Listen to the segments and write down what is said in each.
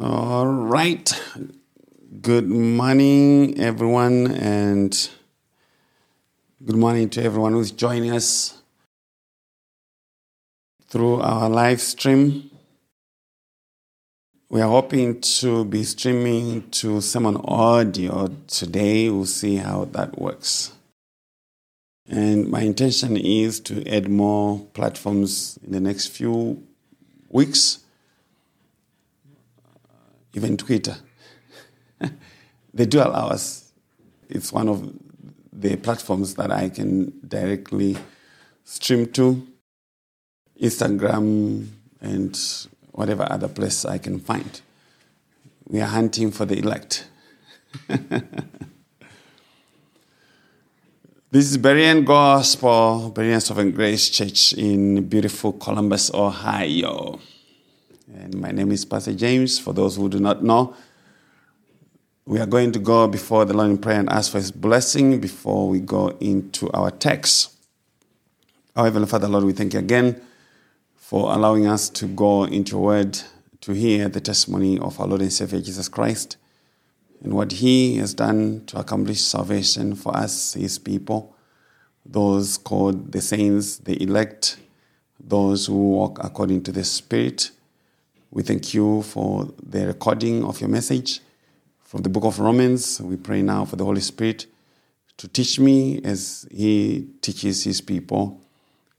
All right. Good morning, everyone, and good morning to everyone who's joining us through our live stream. We are hoping to be streaming to someone Audio today. We'll see how that works. And my intention is to add more platforms in the next few weeks, even Twitter. they do allow us. It's one of the platforms that I can directly stream to, Instagram, and whatever other place I can find. We are hunting for the elect. this is Berean Gospel, Berean Sovereign Grace Church in beautiful Columbus, Ohio. And my name is Pastor James. For those who do not know, we are going to go before the Lord in prayer and ask for His blessing before we go into our text. Our Heavenly Father, Lord, we thank you again for allowing us to go into word to hear the testimony of our Lord and Savior Jesus Christ and what He has done to accomplish salvation for us, His people, those called the saints, the elect, those who walk according to the Spirit. We thank you for the recording of your message from the book of Romans. We pray now for the Holy Spirit to teach me as He teaches His people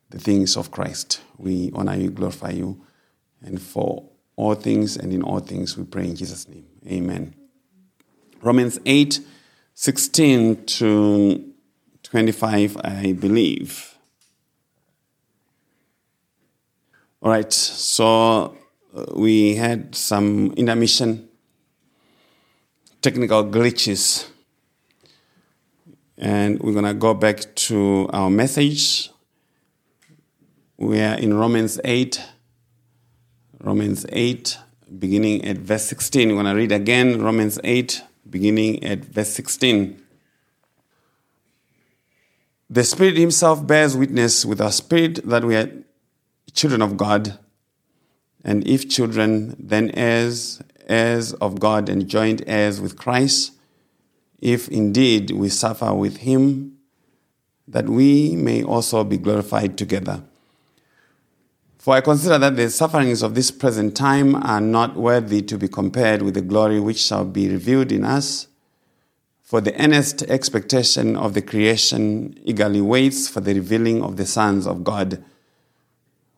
the things of Christ. We honor you, glorify you, and for all things and in all things we pray in Jesus' name. Amen. Romans 8 16 to 25, I believe. All right, so we had some intermission technical glitches. And we're going to go back to our message. We are in Romans 8, Romans 8, beginning at verse 16. We're going to read again Romans 8, beginning at verse 16. The Spirit Himself bears witness with our spirit that we are children of God, and if children, then heirs, heirs of God, and joint heirs with Christ, if indeed we suffer with Him, that we may also be glorified together. For I consider that the sufferings of this present time are not worthy to be compared with the glory which shall be revealed in us. For the earnest expectation of the creation eagerly waits for the revealing of the sons of God.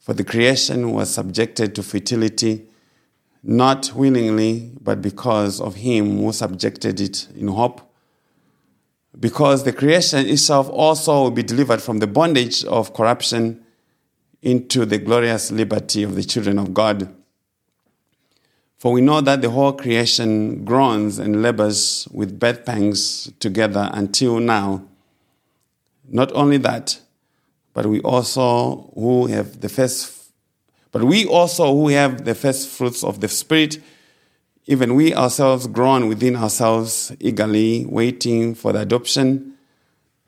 For the creation was subjected to futility, not willingly, but because of him who subjected it in hope. Because the creation itself also will be delivered from the bondage of corruption into the glorious liberty of the children of God. For we know that the whole creation groans and labors with birth pangs together until now. Not only that, but we also who have the first but we also who have the first fruits of the spirit even we ourselves groan within ourselves eagerly waiting for the adoption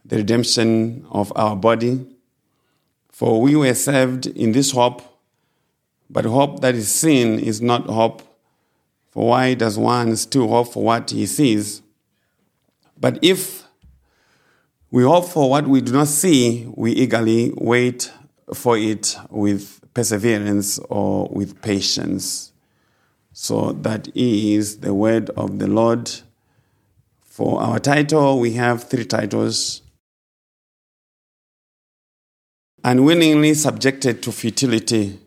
the redemption of our body for we were saved in this hope, but hope that is seen is not hope. For why does one still hope for what he sees? But if we hope for what we do not see, we eagerly wait for it with perseverance or with patience. So that is the word of the Lord. For our title, we have three titles unwillingly subjected to futility,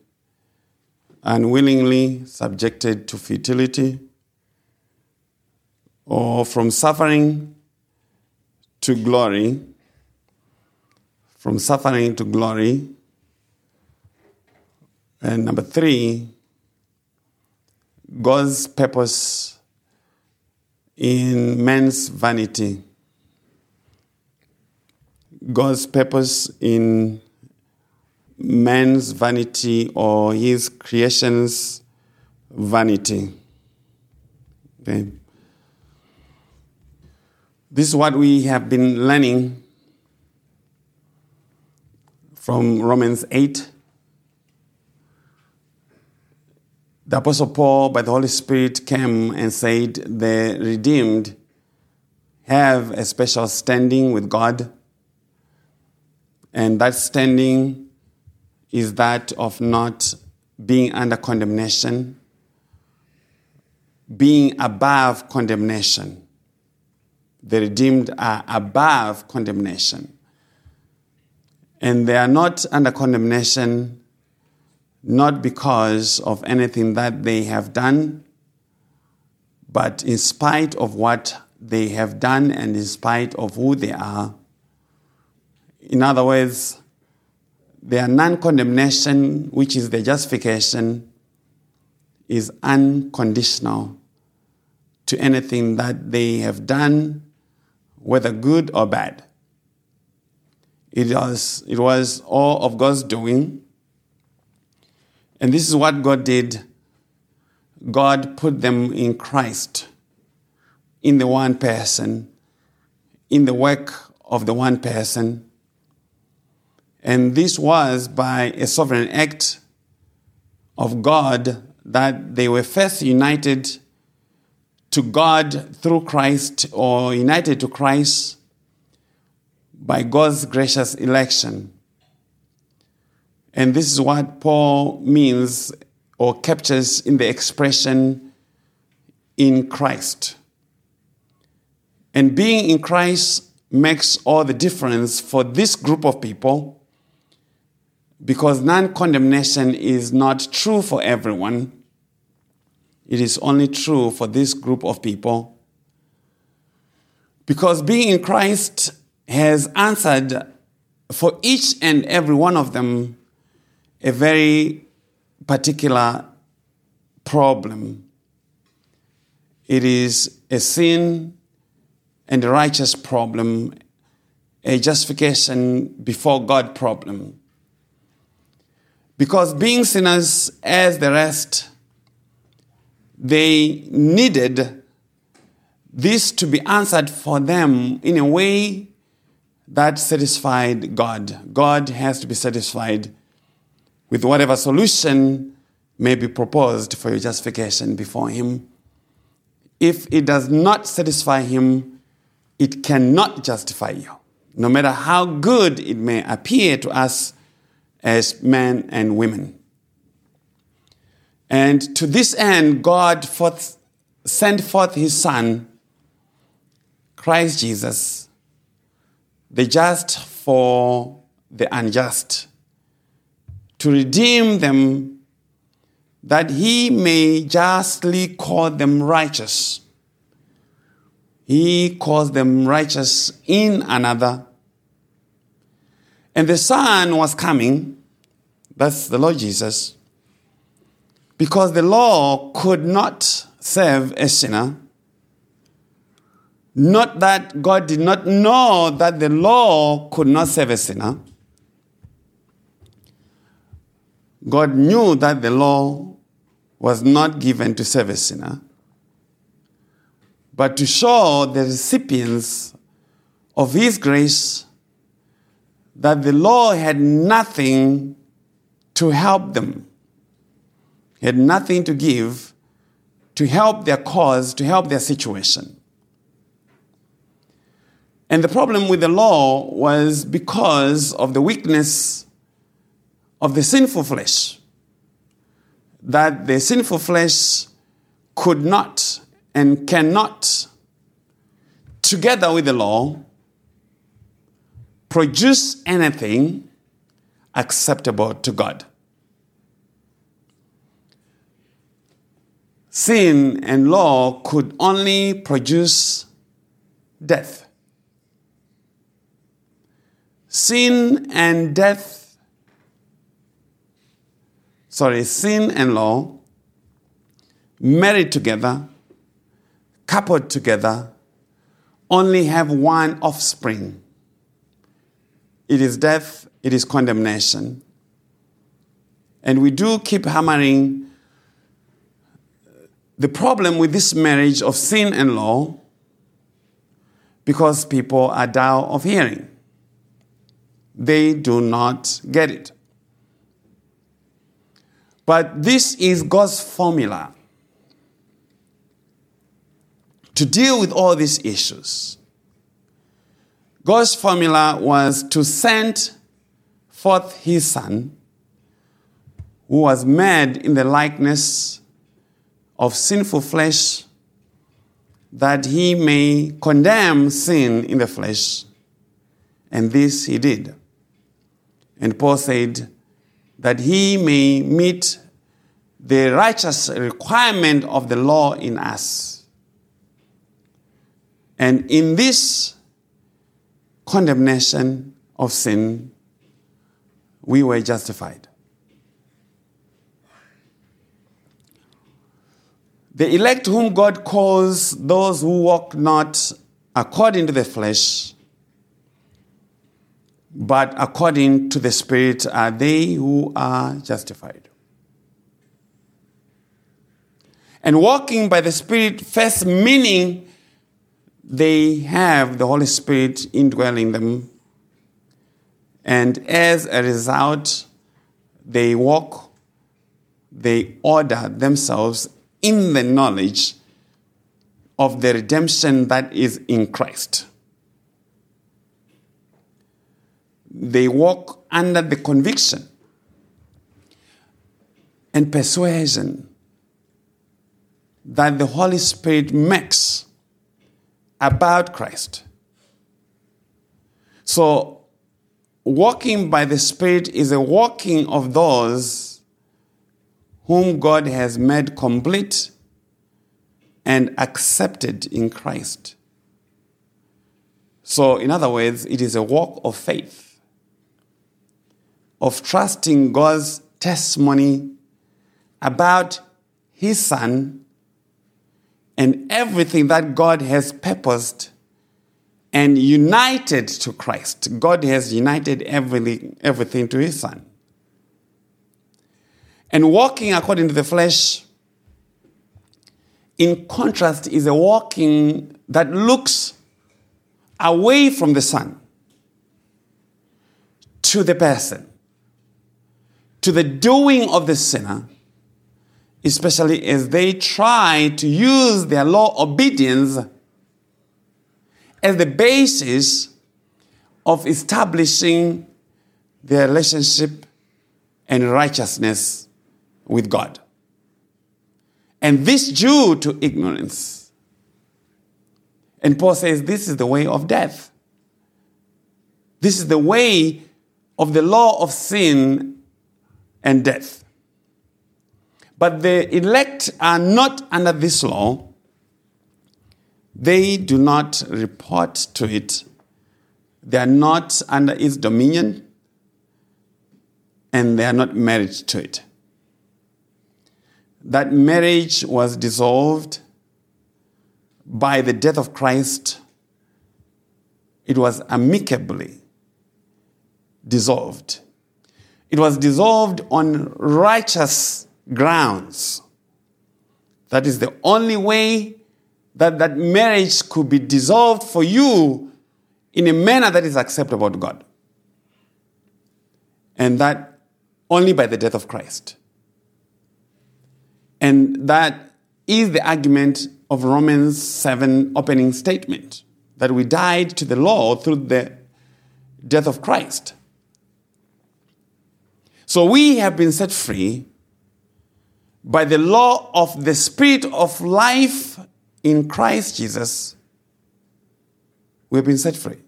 unwillingly subjected to futility, or from suffering to glory, from suffering to glory. And number three, God's purpose in man's vanity. God's purpose in man's vanity or his creation's vanity. Okay. This is what we have been learning from Romans 8. The Apostle Paul, by the Holy Spirit, came and said, The redeemed have a special standing with God, and that standing is that of not being under condemnation, being above condemnation. The redeemed are above condemnation. And they are not under condemnation not because of anything that they have done, but in spite of what they have done and in spite of who they are. In other words, their non condemnation, which is their justification, is unconditional to anything that they have done, whether good or bad. It was, it was all of God's doing. And this is what God did. God put them in Christ, in the one person, in the work of the one person. And this was by a sovereign act of God that they were first united to God through Christ or united to Christ by God's gracious election. And this is what Paul means or captures in the expression in Christ. And being in Christ makes all the difference for this group of people because non condemnation is not true for everyone. It is only true for this group of people. Because being in Christ has answered for each and every one of them a very particular problem. It is a sin and a righteous problem, a justification before God problem. Because being sinners as the rest, they needed this to be answered for them in a way that satisfied God. God has to be satisfied with whatever solution may be proposed for your justification before Him. If it does not satisfy Him, it cannot justify you, no matter how good it may appear to us as men and women. And to this end, God forth, sent forth His Son, Christ Jesus, the just for the unjust, to redeem them that he may justly call them righteous. He calls them righteous in another. And the Son was coming, that's the Lord Jesus, because the law could not save a sinner. Not that God did not know that the law could not save a sinner. God knew that the law was not given to save a sinner, but to show the recipients of His grace that the law had nothing to help them, had nothing to give to help their cause, to help their situation. And the problem with the law was because of the weakness of the sinful flesh. That the sinful flesh could not and cannot, together with the law, produce anything acceptable to God. Sin and law could only produce death. Sin and death, sorry, sin and law married together, coupled together, only have one offspring. It is death, it is condemnation. And we do keep hammering the problem with this marriage of sin and law because people are dull of hearing they do not get it. But this is God's formula to deal with all these issues. God's formula was to send forth his son, who was made in the likeness of sinful flesh, that he may condemn sin in the flesh. And this he did. And Paul said that he may meet the righteous requirement of the law in us. And in this condemnation of sin, we were justified. The elect whom God calls those who walk not according to the flesh, but according to the Spirit are they who are justified. And walking by the Spirit, first meaning they have the Holy Spirit indwelling them. And as a result, they walk, they order themselves in the knowledge of the redemption that is in Christ. They walk under the conviction and persuasion that the Holy Spirit makes about Christ. So, walking by the Spirit is a walking of those whom God has made complete and accepted in Christ. So, in other words, it is a walk of faith, of trusting God's testimony about His Son and everything that God has purposed and united to Christ. God has united everything, everything to His Son. And walking according to the flesh, in contrast, is a walking that looks away from the Son to the person, to the doing of the sinner, especially as they try to use their law obedience as the basis of establishing their relationship and righteousness with God. And this due to ignorance. And Paul says this is the way of death. This is the way of the law of sin and death. But the elect are not under this law. They do not report to it. They are not under its dominion. And they are not married to it. That marriage was dissolved by the death of Christ. It was amicably dissolved. It was dissolved on righteous grounds. That is the only way that that marriage could be dissolved for you in a manner that is acceptable to God. And that only by the death of Christ. And that is the argument of Romans 7 opening statement that we died to the law through the death of Christ. So we have been set free by the law of the Spirit of life in Christ Jesus, we have been set free.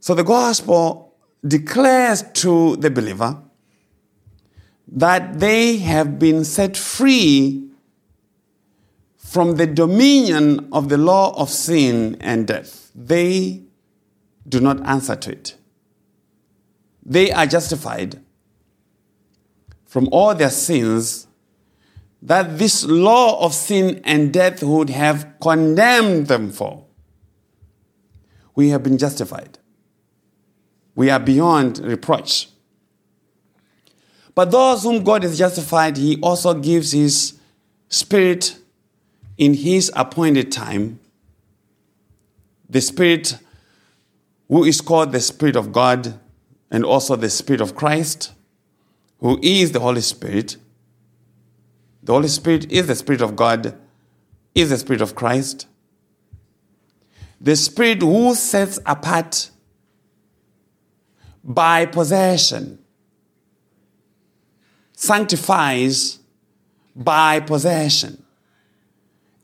So the gospel declares to the believer that they have been set free from the dominion of the law of sin and death. They do not answer to it. They are justified from all their sins that this law of sin and death would have condemned them for. We have been justified. We are beyond reproach. But those whom God has justified, He also gives His Spirit in His appointed time. The Spirit, who is called the Spirit of God, and also the Spirit of Christ, who is the Holy Spirit. The Holy Spirit is the Spirit of God, is the Spirit of Christ. The Spirit who sets apart by possession, sanctifies by possession,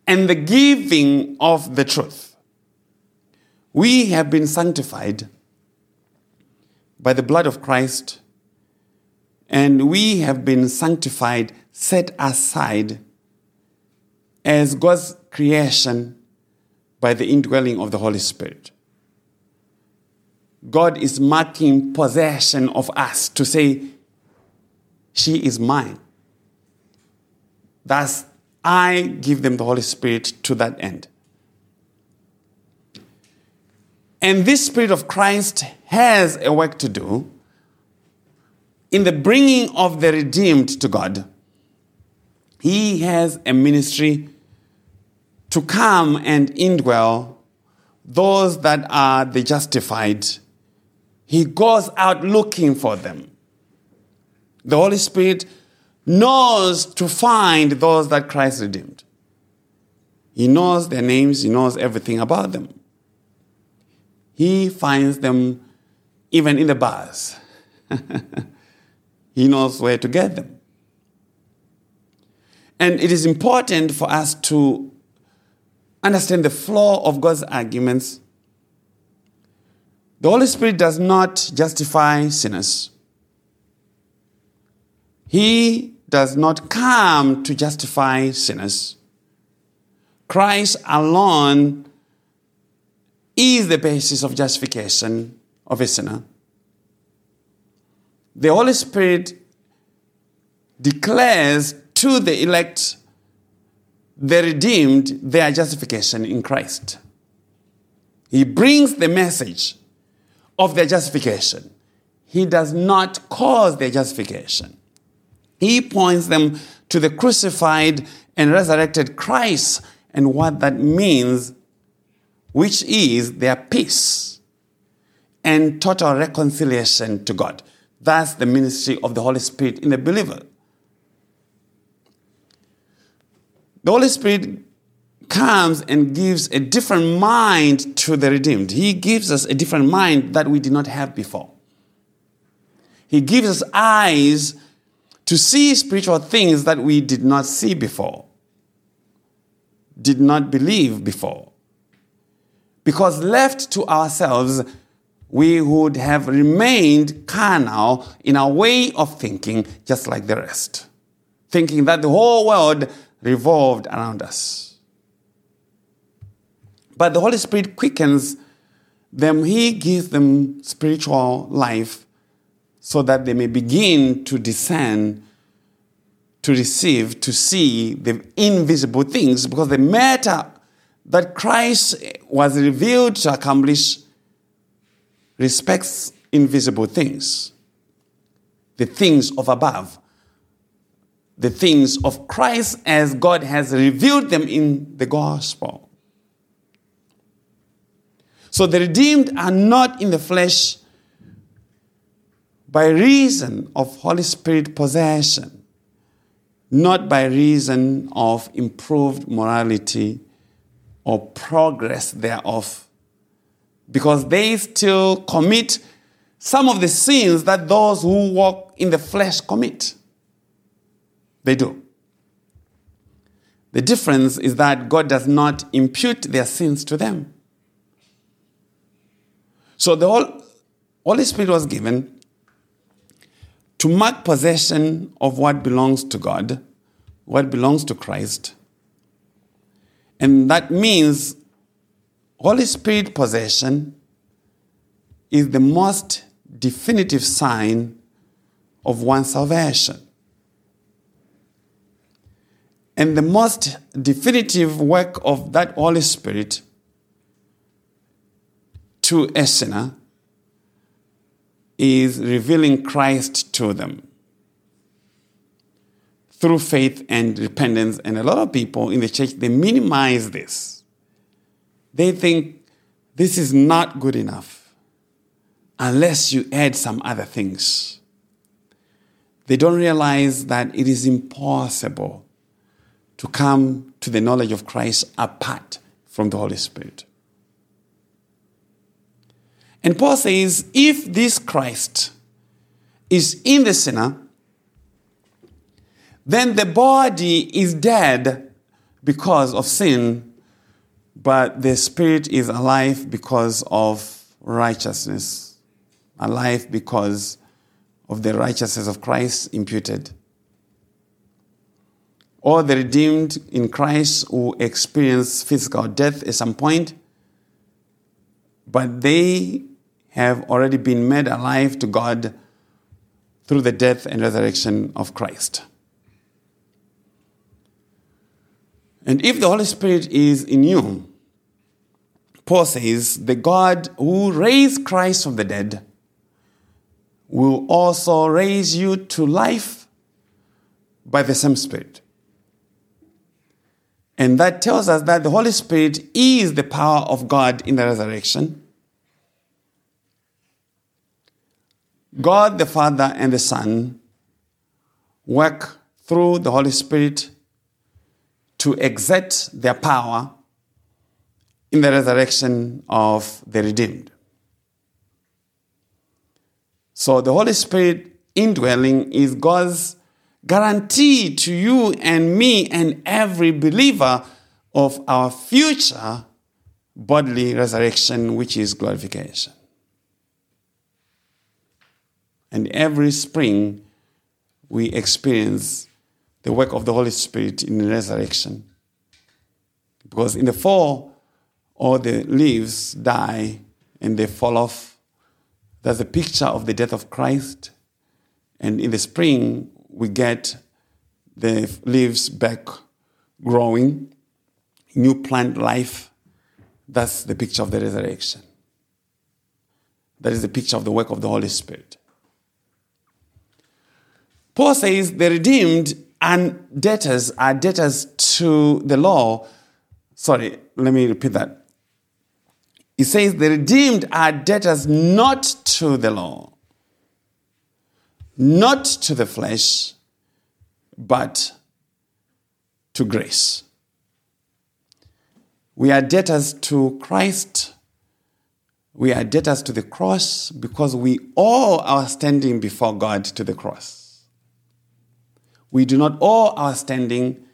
and the giving of the truth. We have been sanctified by the blood of Christ, and we have been sanctified, set aside as God's creation by the indwelling of the Holy Spirit. God is marking possession of us to say, She is mine. Thus, I give them the Holy Spirit to that end. And this Spirit of Christ has a work to do in the bringing of the redeemed to God. He has a ministry to come and indwell those that are the justified. He goes out looking for them. The Holy Spirit knows to find those that Christ redeemed. He knows their names, he knows everything about them. He finds them even in the bars. he knows where to get them. And it is important for us to understand the flow of God's arguments. The Holy Spirit does not justify sinners. He does not come to justify sinners. Christ alone is the basis of justification of a sinner. The Holy Spirit declares to the elect, the redeemed, their justification in Christ. He brings the message of their justification. He does not cause their justification. He points them to the crucified and resurrected Christ and what that means, which is their peace and total reconciliation to God. That's the ministry of the Holy Spirit in the believer. The Holy Spirit comes and gives a different mind to the redeemed. He gives us a different mind that we did not have before. He gives us eyes to see spiritual things that we did not see before, did not believe before. Because left to ourselves, we would have remained carnal in our way of thinking, just like the rest, thinking that the whole world revolved around us. But the Holy Spirit quickens them, He gives them spiritual life so that they may begin to discern, to receive, to see the invisible things, because the matter that Christ was revealed to accomplish respects invisible things, the things of above, the things of Christ as God has revealed them in the gospel. So the redeemed are not in the flesh by reason of Holy Spirit possession, not by reason of improved morality or progress thereof, because they still commit some of the sins that those who walk in the flesh commit. They do. The difference is that God does not impute their sins to them. So the Holy Spirit was given to mark possession of what belongs to God, what belongs to Christ. And that means Holy Spirit possession is the most definitive sign of one's salvation. And the most definitive work of that Holy Spirit to a sinner is revealing Christ to them through faith and repentance. And a lot of people in the church, they minimize this. They think this is not good enough. unless you add some other things. They don't realize that it is impossible to come to the knowledge of Christ apart from the Holy Spirit. And Paul says if this Christ is in the sinner, then the body is dead because of sin, but the spirit is alive because of righteousness, alive because of the righteousness of Christ imputed. Or the redeemed in Christ who experience physical death at some point, but they have already been made alive to God through the death and resurrection of Christ. And if the Holy Spirit is in you, Paul says, the God who raised Christ from the dead will also raise you to life by the same Spirit. And that tells us that the Holy Spirit is the power of God in the resurrection. God the Father and the Son work through the Holy Spirit to exert their power in the resurrection of the redeemed. So the Holy Spirit indwelling is God's guarantee to you and me and every believer of our future bodily resurrection, which is glorification. And every spring, we experience the work of the Holy Spirit in the resurrection. Because in the fall, all the leaves die and they fall off. That's a picture of the death of Christ. And in the spring, we get the leaves back growing, new plant life. That's the picture of the resurrection. That is the picture of the work of the Holy Spirit. Paul says the redeemed and debtors are debtors to the law. Sorry, let me repeat that. He says the redeemed are debtors not to the law, not to the flesh, but to grace. We are debtors to Christ. We are debtors to the cross because we owe our standing before God to the cross. We do not owe our standing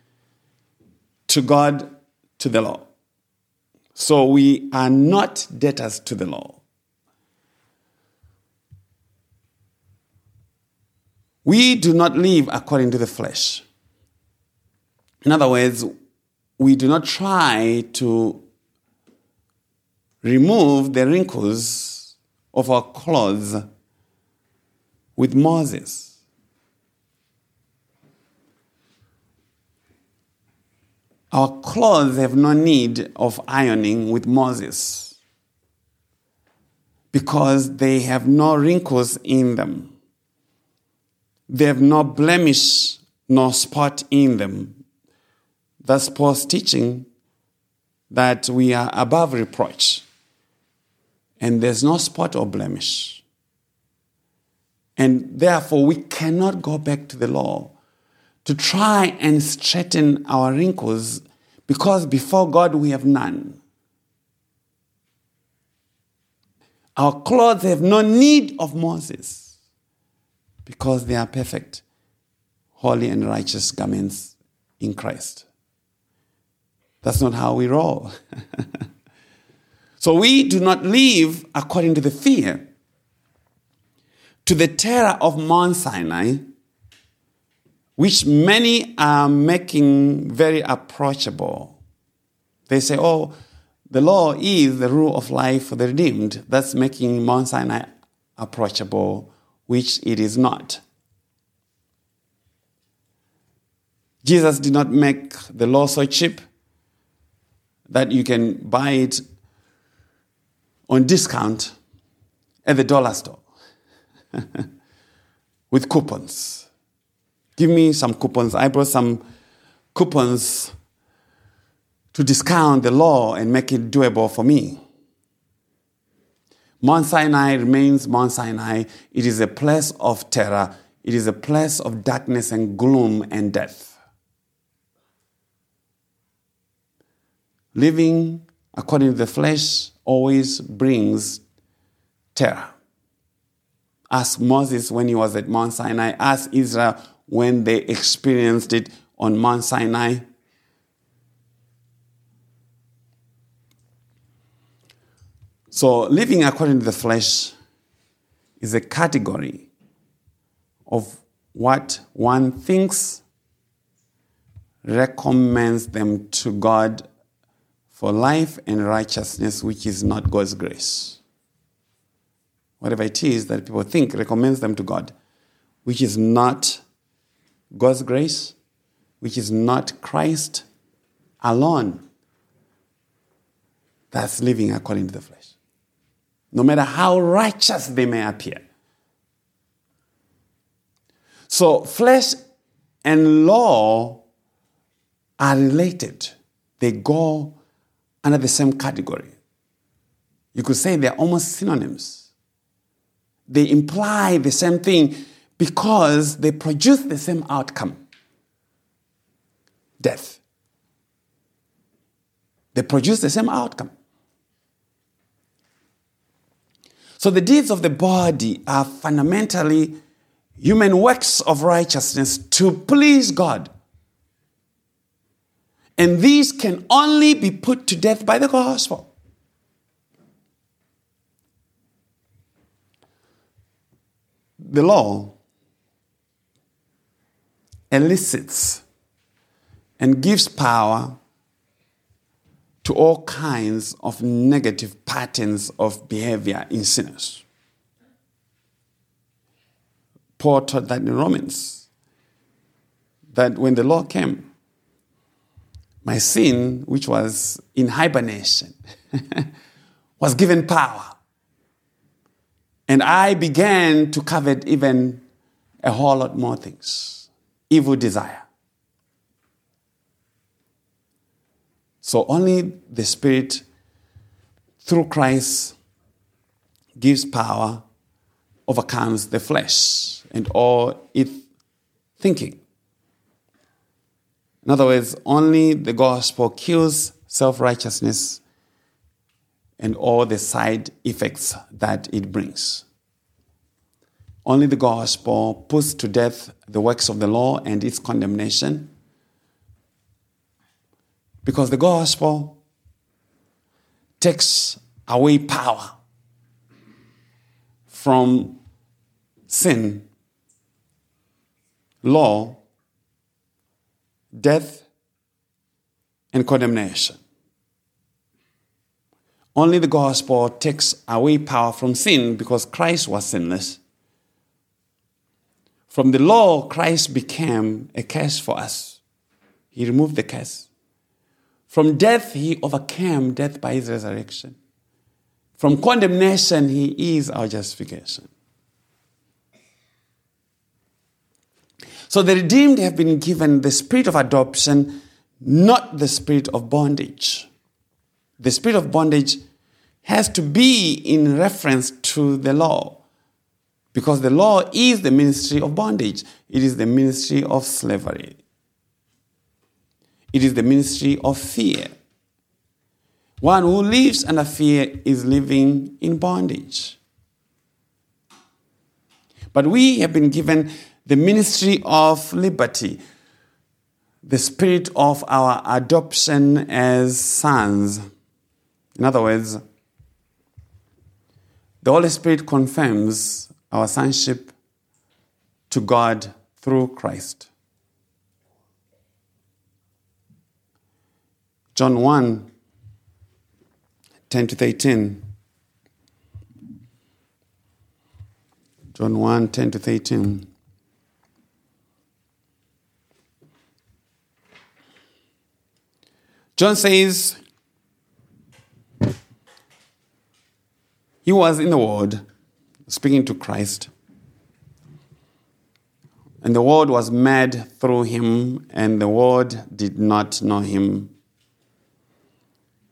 to God, to the law. So we are not debtors to the law. We do not live according to the flesh. In other words, we do not try to remove the wrinkles of our clothes with Moses. Our clothes have no need of ironing with Moses because they have no wrinkles in them. They have no blemish, no spot in them. That's Paul's teaching that we are above reproach and there's no spot or blemish. And therefore, we cannot go back to the law to try and straighten our wrinkles because before God we have none. Our clothes have no need of Moses because they are perfect, holy, and righteous garments in Christ. That's not how we roll. so we do not live according to the fear, to the terror of Mount Sinai which many are making very approachable. They say, oh, the law is the rule of life for the redeemed. That's making Mount Sinai approachable, which it is not. Jesus did not make the law so cheap that you can buy it on discount at the dollar store with coupons. Give me some coupons. I brought some coupons to discount the law and make it doable for me. Mount Sinai remains Mount Sinai. It is a place of terror. It is a place of darkness and gloom and death. Living according to the flesh always brings terror. Ask Moses when he was at Mount Sinai. Ask Israel when they experienced it on Mount Sinai. So, living according to the flesh is a category of what one thinks recommends them to God for life and righteousness, which is not God's grace. Whatever it is that people think recommends them to God, which is not God's grace, which is not Christ alone. That's living according to the flesh no matter how righteous they may appear. So, flesh and law are related, they go under the same category. You could say they're almost synonyms. They imply the same thing because they produce the same outcome death. They produce the same outcome. So the deeds of the body are fundamentally human works of righteousness to please God. And these can only be put to death by the gospel. The law elicits and gives power to all kinds of negative patterns of behavior in sinners. Paul taught that in Romans, that when the law came, my sin, which was in hibernation, was given power. And I began to covet even a whole lot more things evil desire So only the Spirit, through Christ, gives power, overcomes the flesh and all its thinking. In other words, only the gospel kills self righteousness and all the side effects that it brings. Only the gospel puts to death the works of the law and its condemnation because the gospel takes away power from sin, law, death, and condemnation. Only the gospel takes away power from sin because Christ was sinless. From the law, Christ became a curse for us. He removed the curse. From death, he overcame death by his resurrection. From condemnation, he is our justification. So the redeemed have been given the spirit of adoption, not the spirit of bondage. The spirit of bondage has to be in reference to the law. Because the law is the ministry of bondage, it is the ministry of slavery. It is the ministry of fear. One who lives under fear is living in bondage. But we have been given the ministry of liberty, the spirit of our adoption as sons. In other words, the Holy Spirit confirms our sonship to God through Christ. John 1 10 to 13. John 1 10 to 13. John says, He was in the world, speaking to Christ. And the world was mad through him, and the world did not know him.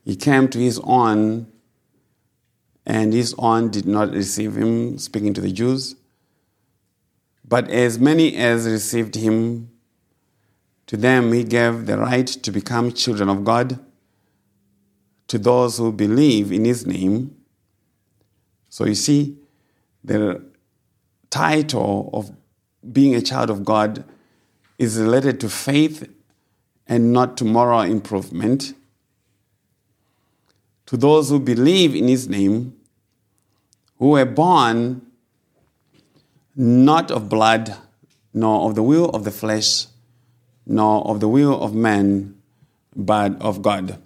He came to his own, and his own did not receive him, speaking to the Jews. But as many as received him, to them he gave the right to become children of God, to those who believe in his name. So you see, the title of being a child of God is related to faith and not to moral improvement. To those who believe in his name, who were born not of blood, nor of the will of the flesh, nor of the will of man, but of God.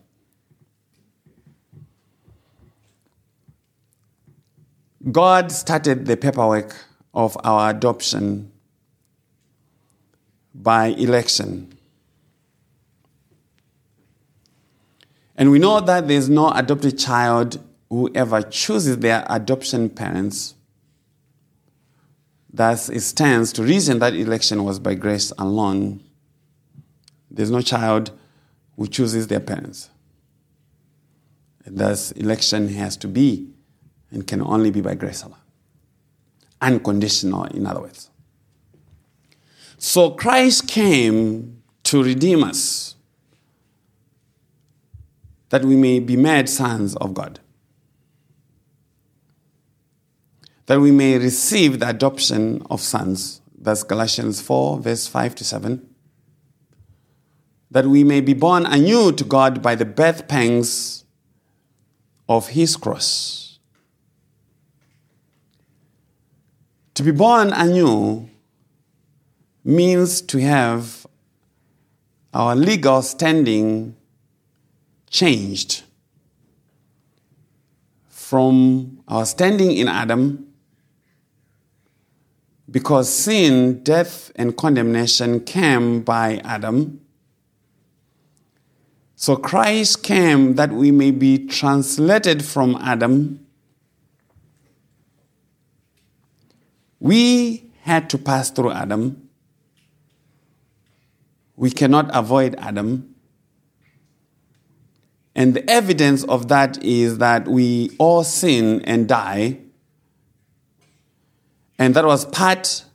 God started the paperwork of our adoption by election. And we know that there's no adopted child who ever chooses their adoption parents. Thus, it stands to reason that election was by grace alone. There's no child who chooses their parents. And thus, election has to be and can only be by grace alone. Unconditional, in other words. So Christ came to redeem us, that we may be made sons of God, that we may receive the adoption of sons. That's Galatians 4, verse 5 to 7. That we may be born anew to God by the birth pangs of his cross. To be born anew means to have our legal standing changed from our standing in Adam, because sin, death, and condemnation came by Adam. So Christ came that we may be translated from Adam. We had to pass through Adam we cannot avoid Adam. And the evidence of that is that we all sin and die. And that was part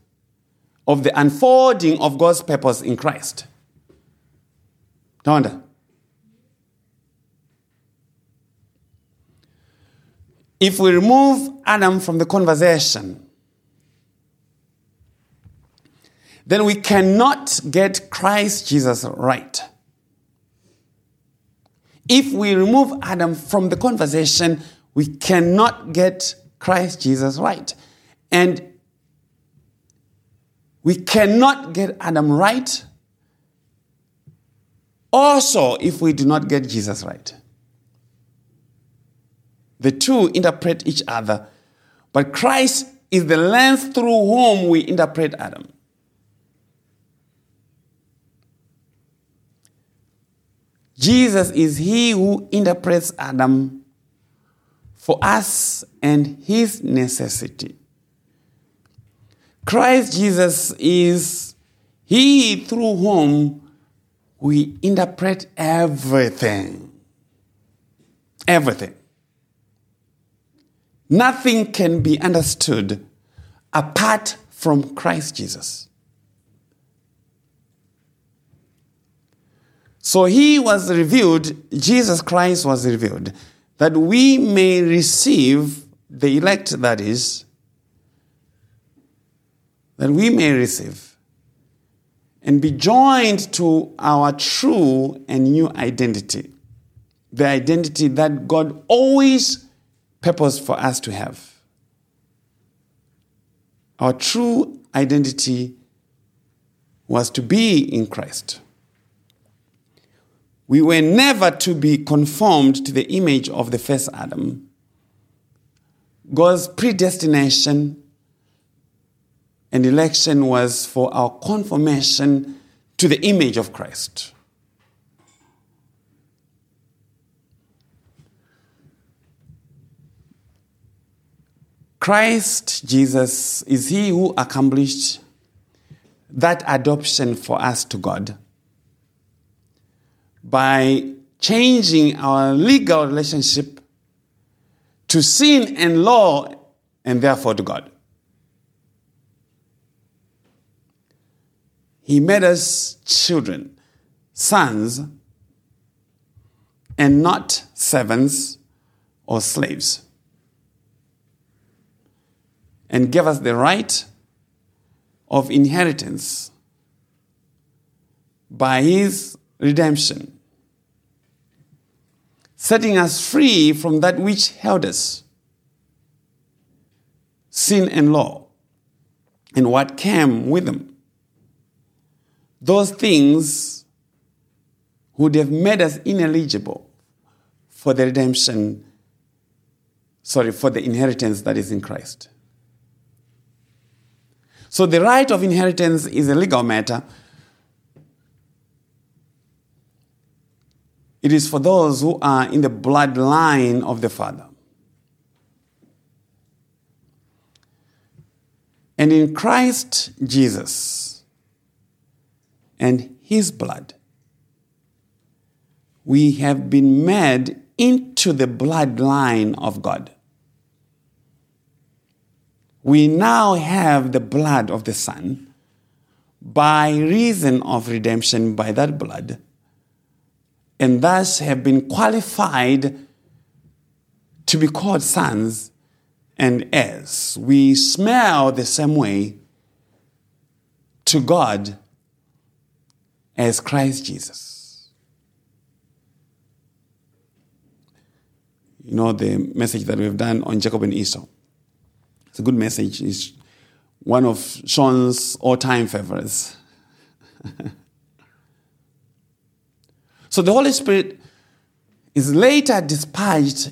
of the unfolding of God's purpose in Christ. No wonder. If we remove Adam from the conversation, then we cannot get Christ Jesus right. If we remove Adam from the conversation, we cannot get Christ Jesus right. And we cannot get Adam right also if we do not get Jesus right. The two interpret each other, but Christ is the lens through whom we interpret Adam. Jesus is he who interprets Adam for us and his necessity. Christ Jesus is he through whom we interpret everything. Everything. Nothing can be understood apart from Christ Jesus. So he was revealed, Jesus Christ was revealed, that we may receive the elect, that is, that we may receive and be joined to our true and new identity, the identity that God always purposed for us to have. Our true identity was to be in Christ. We were never to be conformed to the image of the first Adam. God's predestination and election was for our conformation to the image of Christ. Christ Jesus is He who accomplished that adoption for us to God by changing our legal relationship to sin and law, and therefore to God. He made us children, sons, and not servants or slaves. And gave us the right of inheritance by his redemption, setting us free from that which held us sin and law, and what came with them. Those things would have made us ineligible for the redemption, sorry, for the inheritance that is in Christ. So the right of inheritance is a legal matter. It is for those who are in the bloodline of the Father. And in Christ Jesus and his blood, we have been made into the bloodline of God. We now have the blood of the Son by reason of redemption by that blood, and thus have been qualified to be called sons and heirs. We smell the same way to God as Christ Jesus. You know, the message that we've done on Jacob and Esau. It's a good message. It's one of Sean's all time favorites. so the Holy Spirit is later dispatched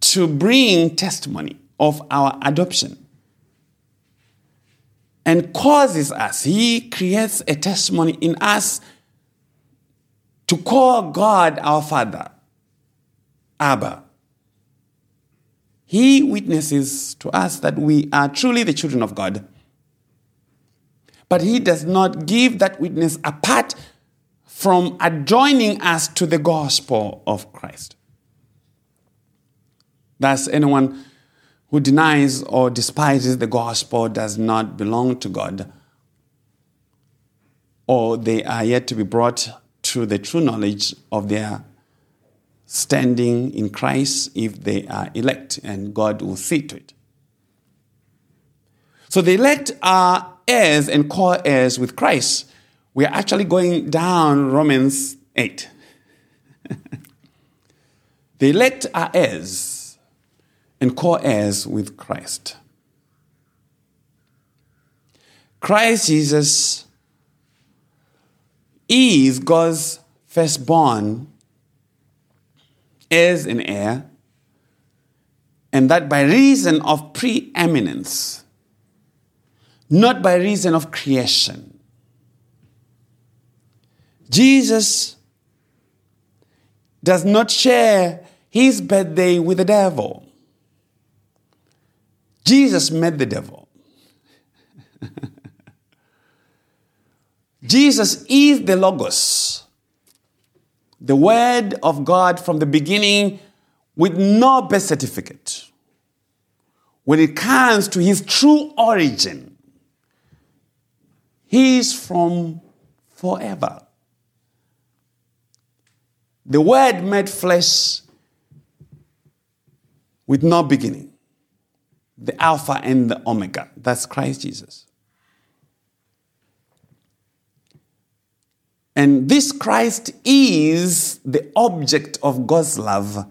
to bring testimony of our adoption and causes us, He creates a testimony in us to call God our Father, Abba. He witnesses to us that we are truly the children of God. But He does not give that witness apart from adjoining us to the gospel of Christ. Thus, anyone who denies or despises the gospel does not belong to God, or they are yet to be brought to the true knowledge of their standing in Christ if they are elect, and God will see to it. So the elect are heirs and co heirs with Christ. We are actually going down Romans 8. the elect are heirs and co heirs with Christ. Christ Jesus is God's firstborn as an heir, and that by reason of preeminence, not by reason of creation. Jesus does not share his birthday with the devil. Jesus met the devil. Jesus is the Logos, the Word of God from the beginning with no birth certificate. When it comes to his true origin, he is from forever. The Word made flesh with no beginning the Alpha and the Omega. That's Christ Jesus. And this Christ is the object of God's love,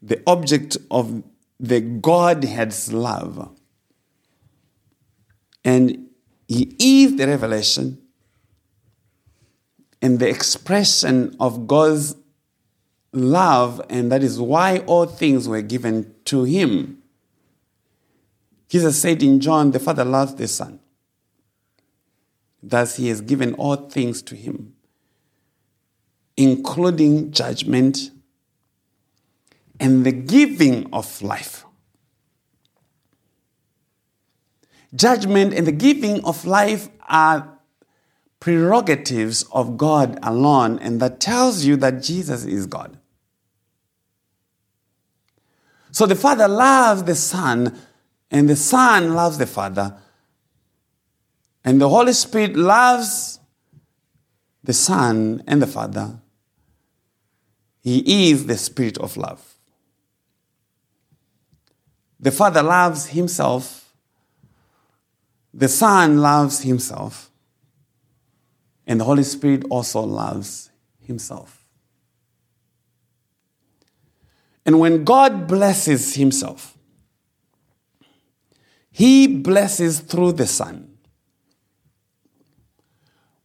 the object of the Godhead's love. And He is the revelation and the expression of God's love, and that is why all things were given to him. Jesus said in John, The Father loves the Son. Thus, he has given all things to him, including judgment and the giving of life. Judgment and the giving of life are prerogatives of God alone, and that tells you that Jesus is God. So the Father loves the Son, and the Son loves the Father, and the Holy Spirit loves the Son and the Father. He is the Spirit of love. The Father loves Himself, the Son loves Himself, and the Holy Spirit also loves Himself. And when God blesses Himself, He blesses through the Son.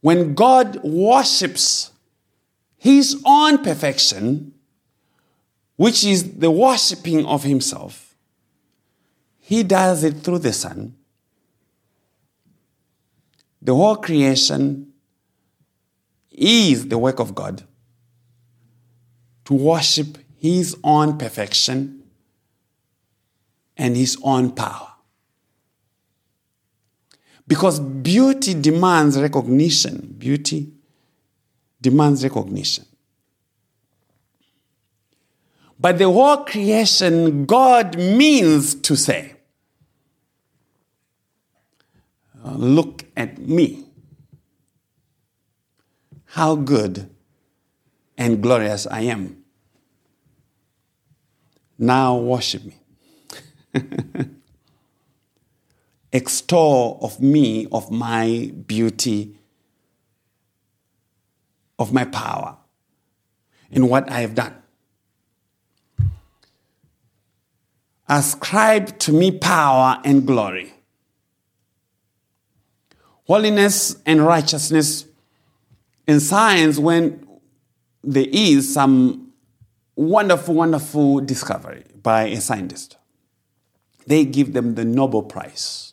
When God worships His own perfection, which is the worshiping of Himself, He does it through the Son. The whole creation is the work of God to worship his own perfection and his own power. Because beauty demands recognition. Beauty demands recognition. But the whole creation, God means to say, Look at me. How good and glorious I am. Now worship me. Extol of me, of my beauty, of my power, in what I have done. Ascribe to me power and glory. Holiness and righteousness in science, when there is some wonderful, wonderful discovery by a scientist. They give them the Nobel Prize.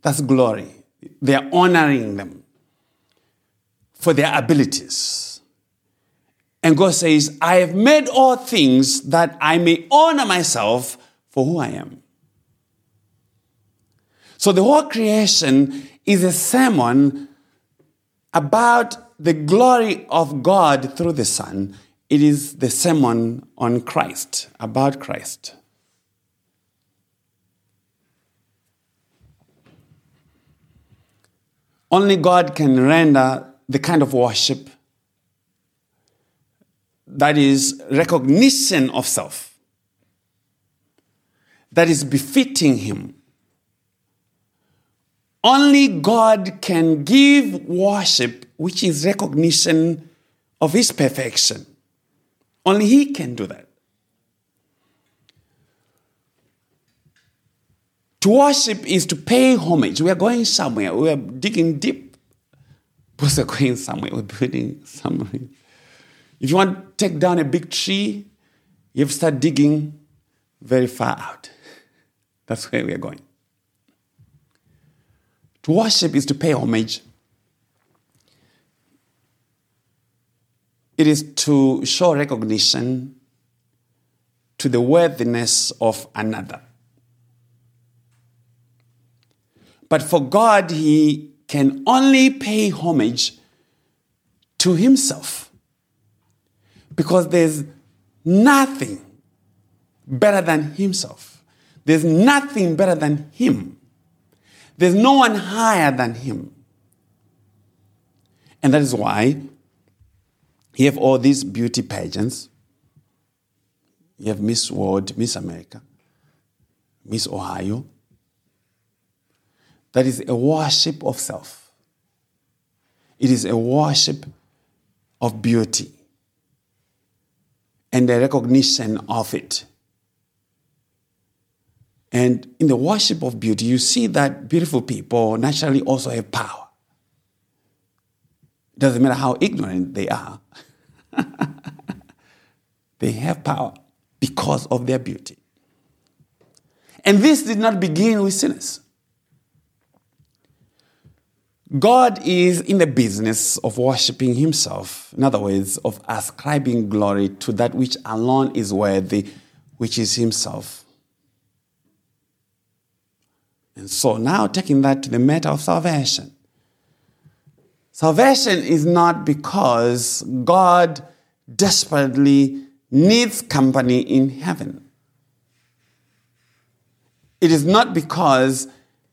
That's glory. They are honoring them for their abilities. And God says, I have made all things that I may honor myself for who I am. So the whole creation is a sermon about the glory of God through the Son it is the sermon on Christ, about Christ. Only God can render the kind of worship that is recognition of self, that is befitting Him. Only God can give worship which is recognition of His perfection. Only He can do that. To worship is to pay homage. We are going somewhere. We are digging deep. We're going somewhere. We're building somewhere. If you want to take down a big tree, you have to start digging very far out. That's where we are going. To worship is to pay homage. It is to show recognition to the worthiness of another. But for God, He can only pay homage to Himself because there's nothing better than Himself. There's nothing better than Him. There's no one higher than Him. And that is why you have all these beauty pageants. You have Miss World, Miss America, Miss Ohio. That is a worship of self. It is a worship of beauty and a recognition of it. And in the worship of beauty, you see that beautiful people naturally also have power. It doesn't matter how ignorant they are. they have power because of their beauty. And this did not begin with sinners. God is in the business of worshiping Himself, in other words, of ascribing glory to that which alone is worthy, which is Himself. And so now taking that to the matter of salvation. Salvation is not because God desperately needs company in heaven. It is not because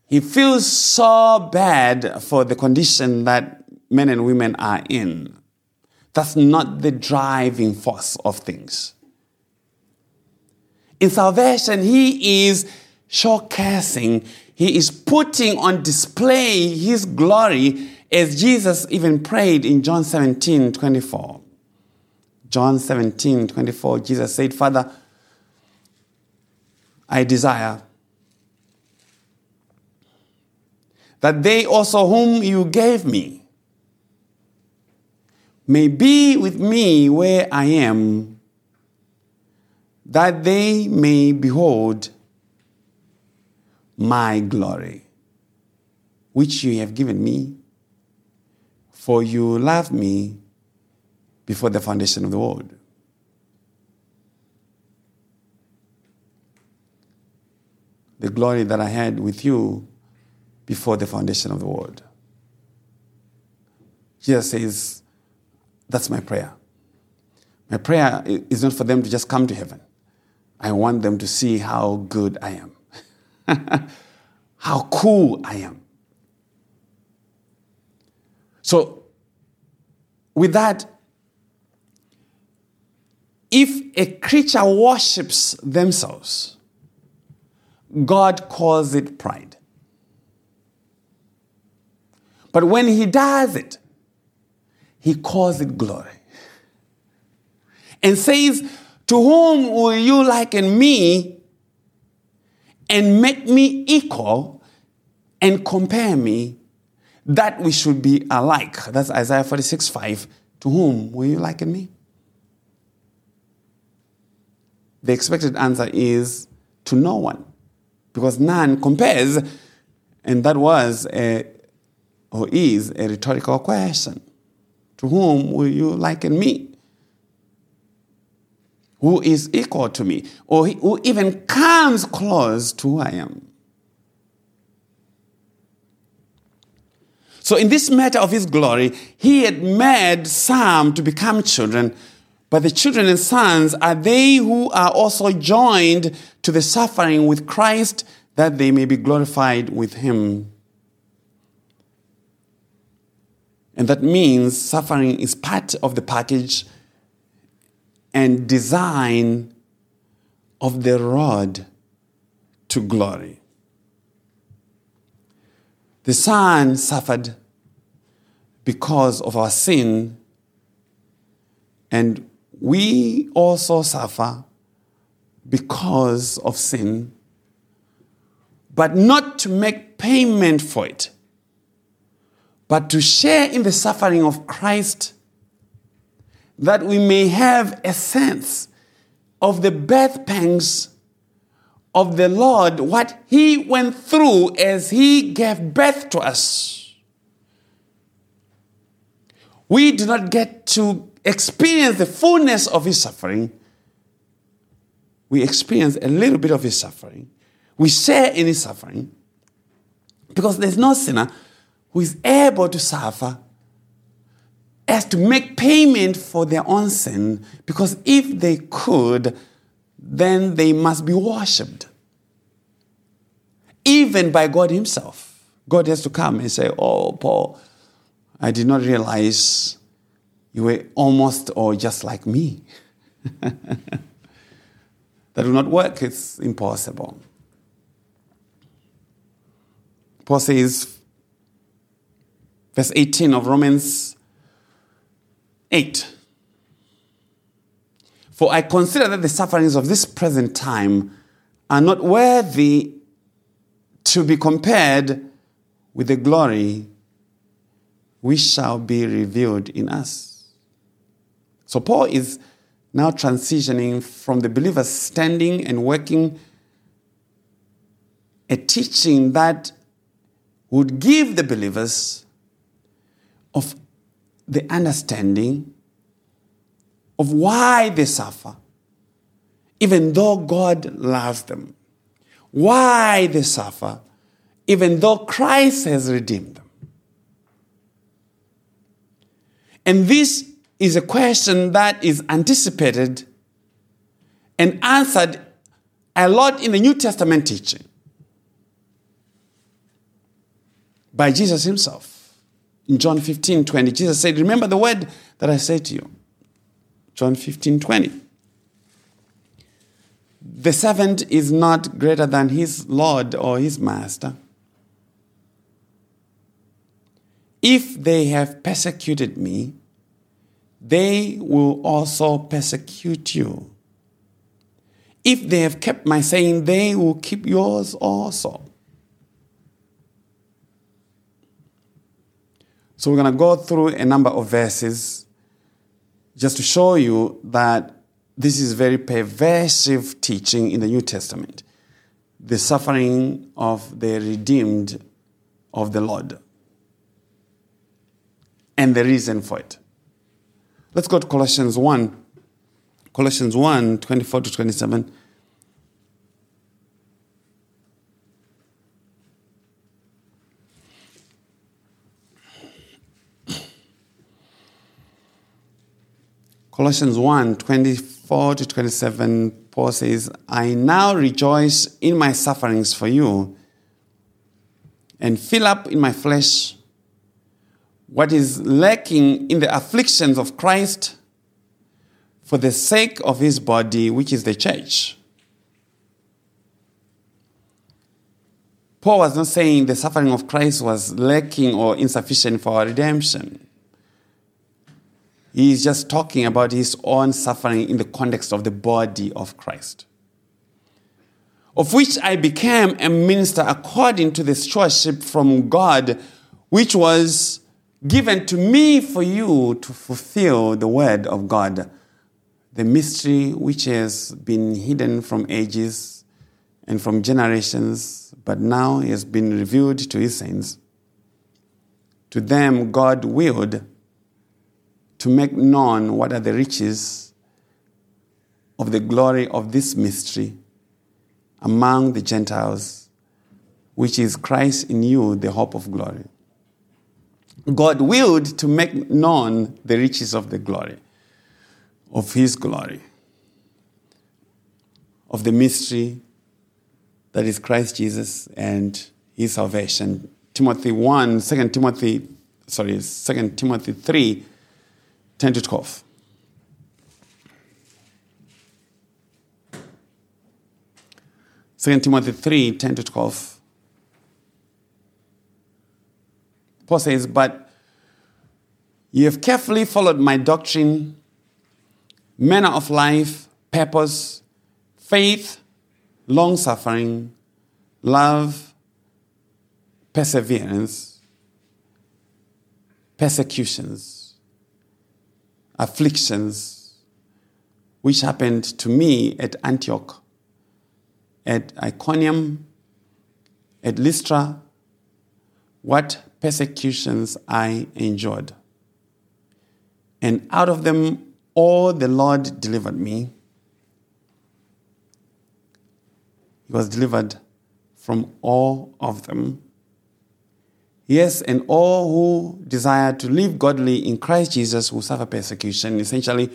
he feels so bad for the condition that men and women are in. That's not the driving force of things. In salvation, he is showcasing, he is putting on display his glory as Jesus even prayed in John 17 24. John 17 24, Jesus said, Father, I desire that they also whom you gave me may be with me where I am, that they may behold my glory, which you have given me, for you loved me before the foundation of the world. The glory that I had with you before the foundation of the world. Jesus says, That's my prayer. My prayer is not for them to just come to heaven. I want them to see how good I am, how cool I am. So, with that, if a creature worships themselves, God calls it pride. But when he does it, he calls it glory. And says, To whom will you liken me and make me equal and compare me that we should be alike? That's Isaiah 46 5. To whom will you liken me? The expected answer is to no one, because none compares, and that was a or is a rhetorical question. To whom will you liken me? Who is equal to me? Or who even comes close to who I am? So, in this matter of his glory, he had made some to become children, but the children and sons are they who are also joined to the suffering with Christ, that they may be glorified with him. And that means suffering is part of the package and design of the road to glory. The Son suffered because of our sin, and we also suffer because of sin, but not to make payment for it but to share in the suffering of Christ, that we may have a sense of the birth pangs of the Lord, what He went through as He gave birth to us. We do not get to experience the fullness of His suffering. We experience a little bit of His suffering. We share in His suffering because there's no sinner who is able to suffer as to make payment for their own sin, because if they could, then they must be worshipped. Even by God Himself. God has to come and say, Oh, Paul, I did not realize you were almost or just like me. that will not work, it's impossible. Paul says, verse 18 of Romans 8. For I consider that the sufferings of this present time are not worthy to be compared with the glory which shall be revealed in us. So Paul is now transitioning from the believer's standing and working a teaching that would give the believers of the understanding of why they suffer, even though God loves them. Why they suffer, even though Christ has redeemed them. And this is a question that is anticipated and answered a lot in the New Testament teaching by Jesus himself. In John 15 20, Jesus said, Remember the word that I said to you. John 15 20. The servant is not greater than his Lord or his master. If they have persecuted me, they will also persecute you. If they have kept my saying, they will keep yours also. So we're going to go through a number of verses just to show you that this is very pervasive teaching in the New Testament. The suffering of the redeemed of the Lord. And the reason for it. Let's go to Colossians 1. Colossians 1 24 to 27. Colossians 1 24 to 27, Paul says, I now rejoice in my sufferings for you and fill up in my flesh what is lacking in the afflictions of Christ for the sake of his body, which is the church. Paul was not saying the suffering of Christ was lacking or insufficient for our redemption. He is just talking about his own suffering in the context of the body of Christ, of which I became a minister according to the stewardship from God, which was given to me for you to fulfill the word of God, the mystery which has been hidden from ages and from generations, but now has been revealed to his saints. To them, God willed to make known what are the riches of the glory of this mystery among the Gentiles, which is Christ in you, the hope of glory. God willed to make known the riches of the glory, of His glory, of the mystery that is Christ Jesus and His salvation. Timothy 1, 2 Timothy, sorry, 2 Timothy 3, 10 to 12. Second Timothy 3, 10 to 12. Paul says, But you have carefully followed my doctrine, manner of life, purpose, faith, long suffering, love, perseverance, persecutions, afflictions, which happened to me at Antioch, at Iconium, at Lystra, what persecutions I endured. And out of them all the Lord delivered me. He was delivered from all of them. Yes, and all who desire to live godly in Christ Jesus will suffer persecution, essentially,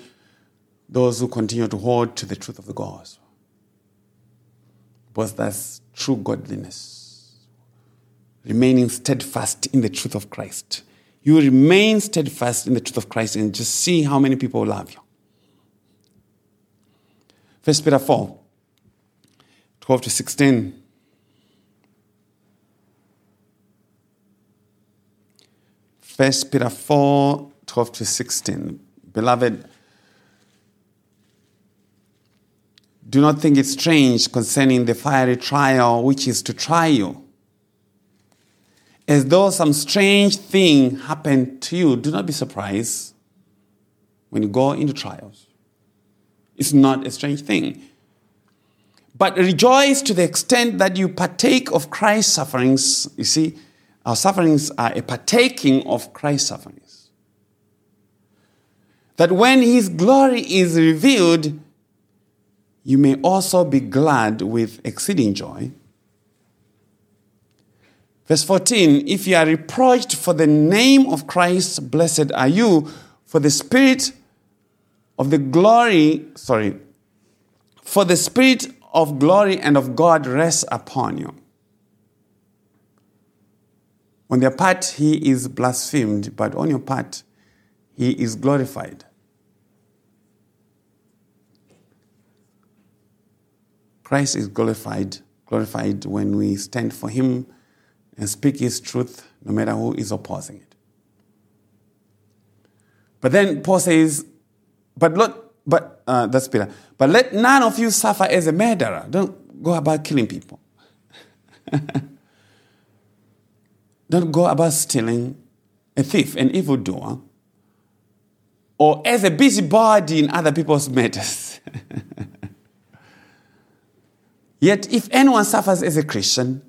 those who continue to hold to the truth of the gospel. Because that's true godliness. Remaining steadfast in the truth of Christ. You remain steadfast in the truth of Christ and just see how many people love you. First Peter 4, 12 to 16. First Peter 4, 12 to 16. Beloved, do not think it strange concerning the fiery trial which is to try you. As though some strange thing happened to you, do not be surprised when you go into trials. It's not a strange thing. But rejoice to the extent that you partake of Christ's sufferings. You see, our sufferings are a partaking of Christ's sufferings. That when his glory is revealed, you may also be glad with exceeding joy. Verse 14 If you are reproached for the name of Christ, blessed are you, for the Spirit of the glory, sorry, For the Spirit of glory and of God rests upon you. On their part, he is blasphemed, but on your part, he is glorified. Christ is glorified, glorified when we stand for him and speak his truth, no matter who is opposing it. But then Paul says, but look, but uh, that's Peter. But let none of you suffer as a murderer. Don't go about killing people. Don't go about stealing, a thief, an evildoer, or as a busybody in other people's matters. Yet, if anyone suffers as a Christian,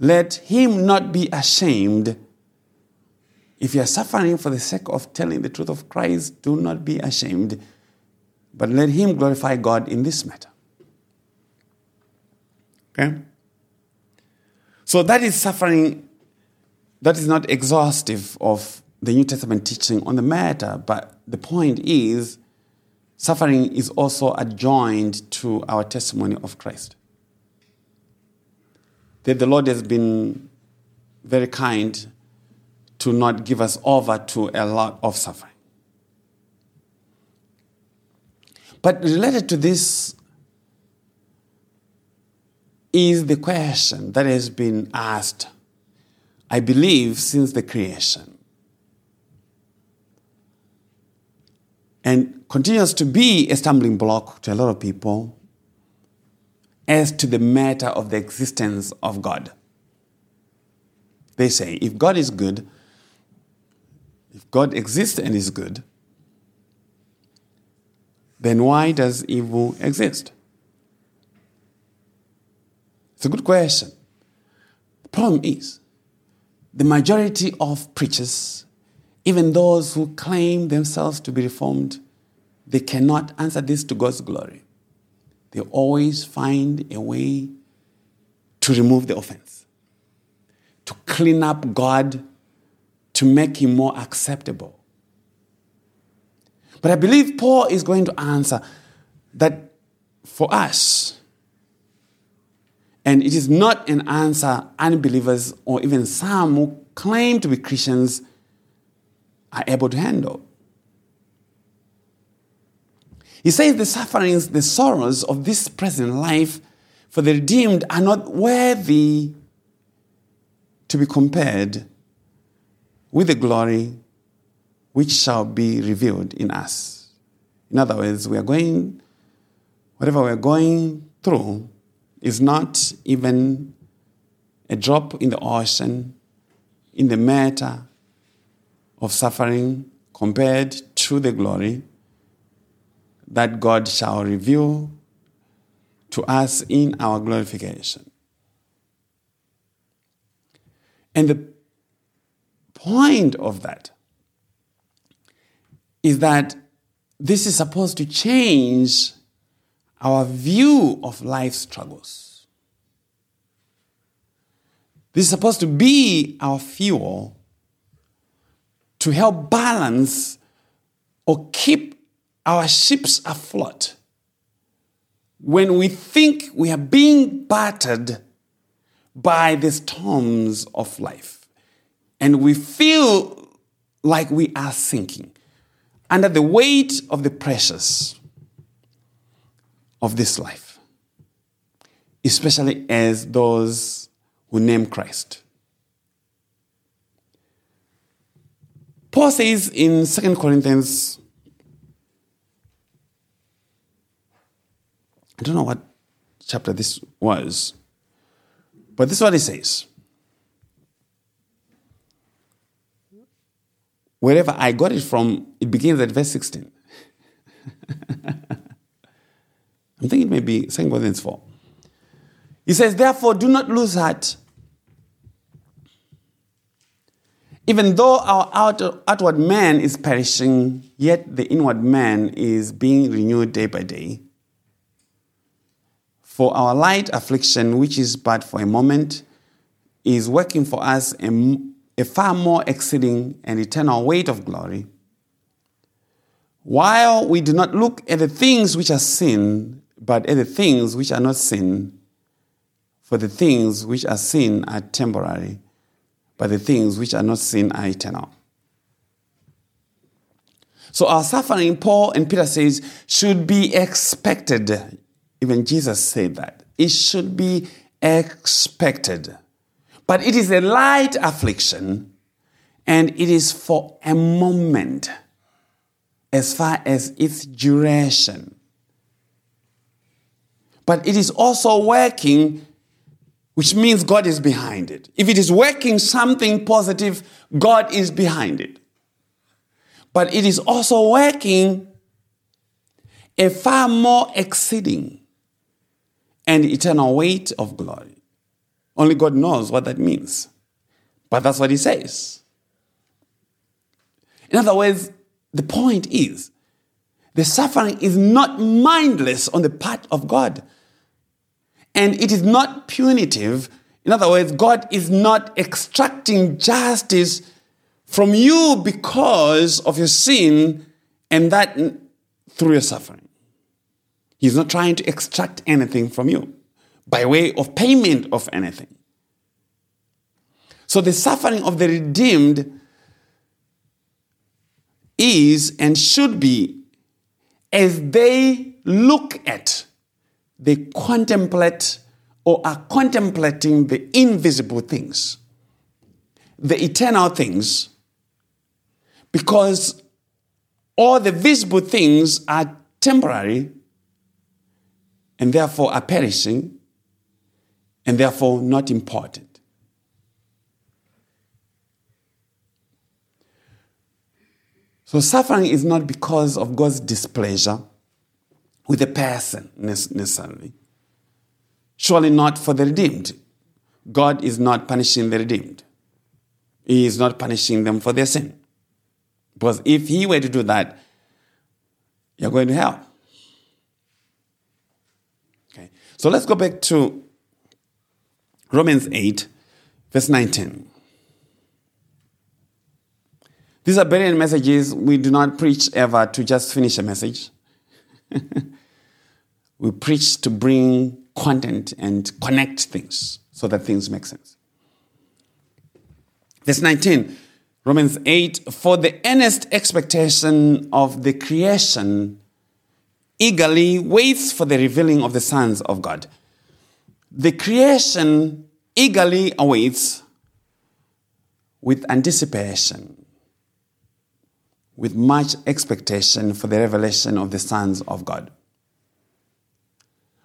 let him not be ashamed. If you are suffering for the sake of telling the truth of Christ, do not be ashamed, but let him glorify God in this matter. Okay? So that is suffering, that is not exhaustive of the New Testament teaching on the matter, but the point is suffering is also adjoined to our testimony of Christ. That the Lord has been very kind to not give us over to a lot of suffering. But related to this is the question that has been asked, I believe, since the creation. And continues to be a stumbling block to a lot of people as to the matter of the existence of God. They say, if God is good, if God exists and is good, then why does evil exist? It's a good question. The problem is the majority of preachers, even those who claim themselves to be reformed, they cannot answer this to God's glory. They always find a way to remove the offense, to clean up God, to make him more acceptable. But I believe Paul is going to answer that for us, and it is not an answer unbelievers or even some who claim to be Christians are able to handle. He says the sufferings, the sorrows of this present life for the redeemed are not worthy to be compared with the glory which shall be revealed in us. In other words, we are going, whatever we are going through, is not even a drop in the ocean in the matter of suffering compared to the glory that God shall reveal to us in our glorification. And the point of that is that this is supposed to change our view of life struggles. This is supposed to be our fuel to help balance or keep our ships afloat when we think we are being battered by the storms of life and we feel like we are sinking under the weight of the pressures of this life, especially as those who name Christ. Paul says in 2 Corinthians, I don't know what chapter this was, but this is what he says. Wherever I got it from, it begins at verse 16. I'm thinking maybe 2 Corinthians 4. He says, Therefore, do not lose heart. Even though our outward man is perishing, yet the inward man is being renewed day by day. For our light affliction, which is but for a moment, is working for us a, a far more exceeding and eternal weight of glory While we do not look at the things which are sin, but at the things which are not seen. for the things which are seen are temporary, but the things which are not seen are eternal. So our suffering, Paul and Peter says, should be expected. Even Jesus said that. It should be expected. But it is a light affliction and it is for a moment as far as its duration. But it is also working, which means God is behind it. If it is working something positive, God is behind it. But it is also working a far more exceeding and eternal weight of glory. Only God knows what that means. But that's what he says. In other words, the point is the suffering is not mindless on the part of God. And it is not punitive. In other words, God is not extracting justice from you because of your sin and that through your suffering. He's not trying to extract anything from you by way of payment of anything. So the suffering of the redeemed is and should be as they look at, they contemplate or are contemplating the invisible things, the eternal things, because all the visible things are temporary and therefore are perishing and therefore not important. So suffering is not because of God's displeasure with the person necessarily. Eh? Surely not for the redeemed. God is not punishing the redeemed. He is not punishing them for their sin. Because if He were to do that, you're going to hell. Okay. So let's go back to Romans 8, verse 19. These are brilliant messages. We do not preach ever to just finish a message. we preach to bring content and connect things so that things make sense. Verse 19, Romans 8 For the earnest expectation of the creation eagerly waits for the revealing of the sons of God. The creation eagerly awaits with anticipation with much expectation for the revelation of the sons of God.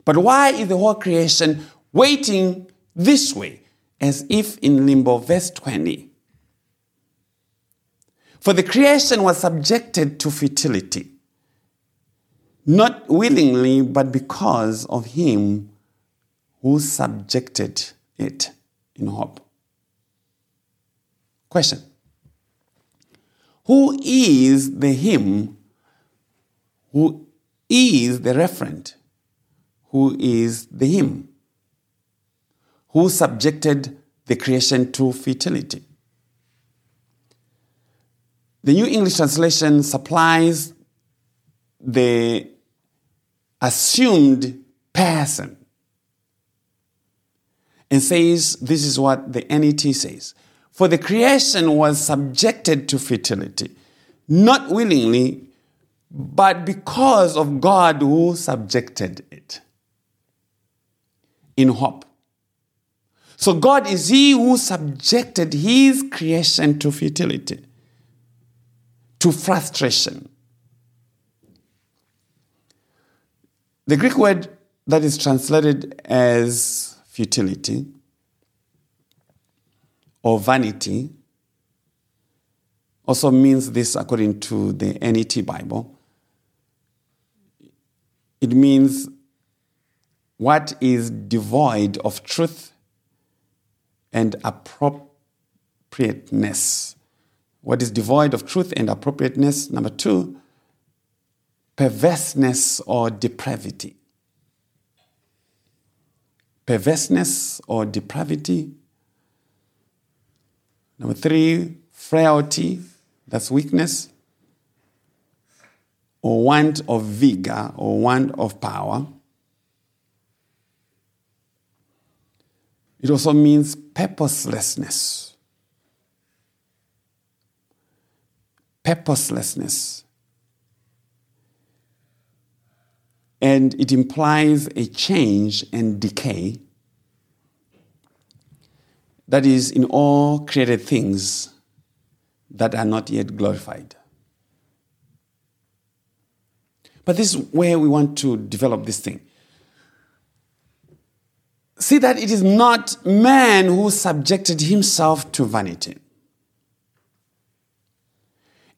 But why is the whole creation waiting this way, as if in limbo? Verse 20. For the creation was subjected to futility, not willingly, but because of him who subjected it in hope. Question who is the him? Who is the referent? Who is the him? Who subjected the creation to futility? The New English Translation supplies the assumed person and says this is what the NET says for the creation was subjected to futility, not willingly, but because of God who subjected it in hope. So God is He who subjected His creation to futility, to frustration. The Greek word that is translated as futility or vanity also means this according to the NET Bible. It means what is devoid of truth and appropriateness. What is devoid of truth and appropriateness? Number two, perverseness or depravity. Perverseness or depravity. Number three, frailty, that's weakness. or want of vigor or want of power. It also means purposelessness. Purposelessness. And it implies a change and decay that is in all created things that are not yet glorified. But this is where we want to develop this thing. See that it is not man who subjected himself to vanity.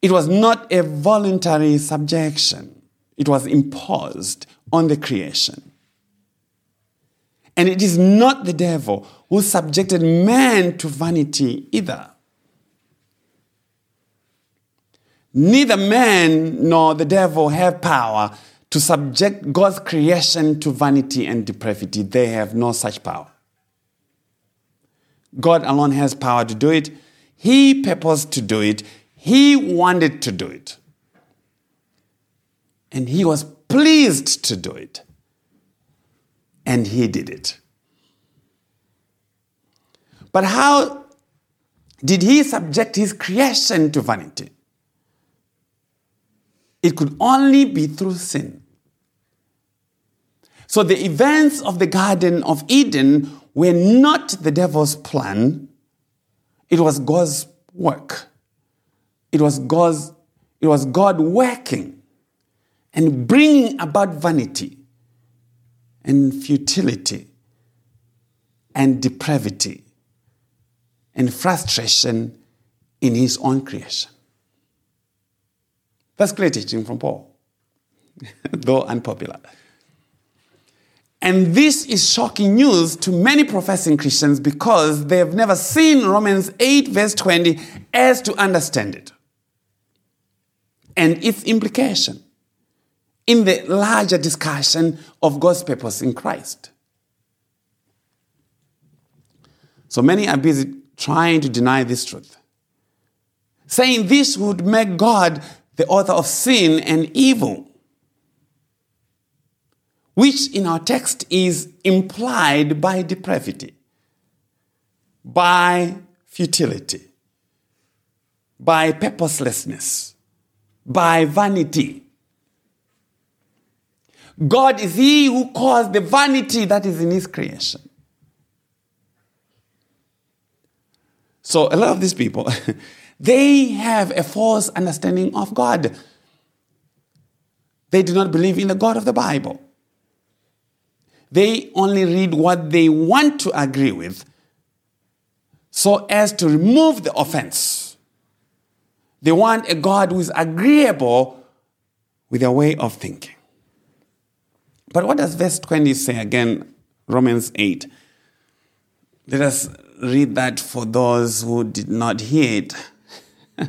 It was not a voluntary subjection, it was imposed on the creation. And it is not the devil who subjected man to vanity either. Neither man nor the devil have power to subject God's creation to vanity and depravity. They have no such power. God alone has power to do it. He purposed to do it. He wanted to do it. And he was pleased to do it. And he did it. But how did he subject his creation to vanity? It could only be through sin. So the events of the Garden of Eden were not the devil's plan, it was God's work. It was God's it was God working and bringing about vanity and futility and depravity and frustration in his own creation. That's clear teaching from Paul, though unpopular. And this is shocking news to many professing Christians because they have never seen Romans 8, verse 20, as to understand it and its implication in the larger discussion of God's purpose in Christ. So many are busy trying to deny this truth, saying this would make God the author of sin and evil, which in our text is implied by depravity, by futility, by purposelessness, by vanity. God is He who caused the vanity that is in His creation. So, a lot of these people, They have a false understanding of God. They do not believe in the God of the Bible. They only read what they want to agree with so as to remove the offense. They want a God who is agreeable with their way of thinking. But what does verse 20 say again? Romans 8. Let us read that for those who did not hear it.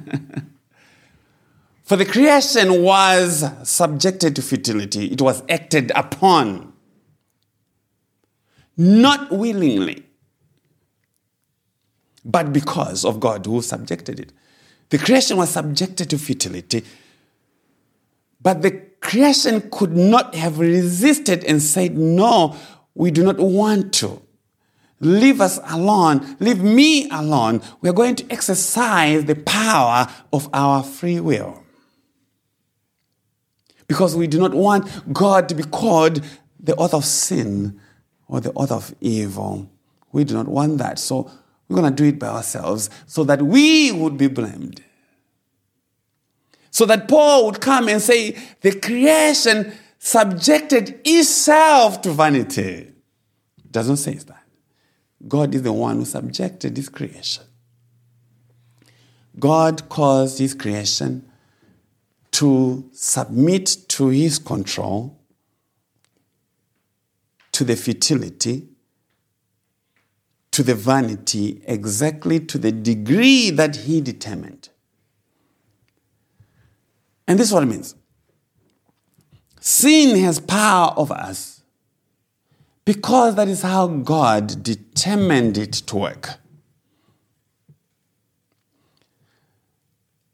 For the creation was subjected to futility, it was acted upon, not willingly, but because of God who subjected it. The creation was subjected to futility, but the creation could not have resisted and said, No, we do not want to. Leave us alone. Leave me alone. We are going to exercise the power of our free will. Because we do not want God to be called the author of sin or the author of evil. We do not want that. So we're going to do it by ourselves so that we would be blamed. So that Paul would come and say, the creation subjected itself to vanity. It doesn't say that. God is the one who subjected his creation. God caused his creation to submit to his control, to the futility, to the vanity, exactly to the degree that he determined. And this is what it means sin has power over us because that is how God determined it to work.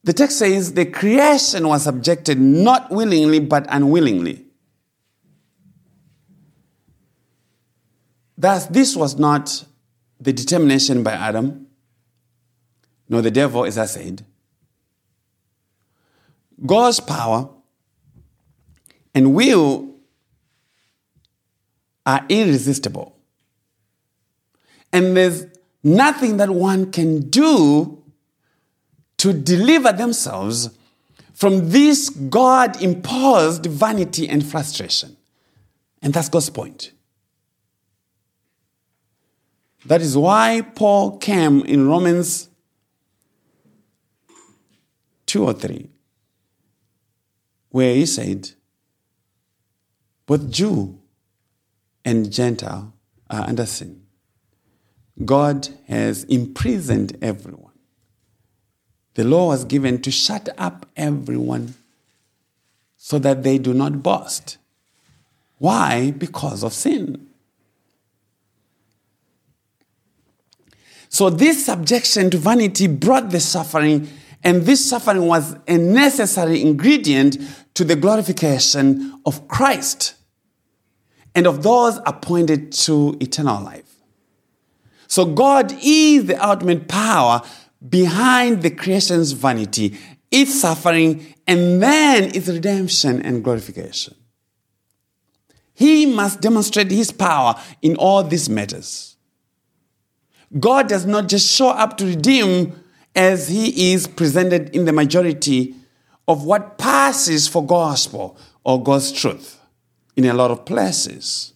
The text says the creation was subjected not willingly but unwillingly. Thus, this was not the determination by Adam, nor the devil, as I said. God's power and will are irresistible. And there's nothing that one can do to deliver themselves from this God imposed vanity and frustration. And that's God's point. That is why Paul came in Romans 2 or 3, where he said, Both Jew and Gentile are under sin. God has imprisoned everyone. The law was given to shut up everyone so that they do not boast. Why? Because of sin. So, this subjection to vanity brought the suffering, and this suffering was a necessary ingredient to the glorification of Christ and of those appointed to eternal life. So, God is the ultimate power behind the creation's vanity, its suffering, and then its redemption and glorification. He must demonstrate his power in all these matters. God does not just show up to redeem as he is presented in the majority of what passes for gospel or God's truth in a lot of places.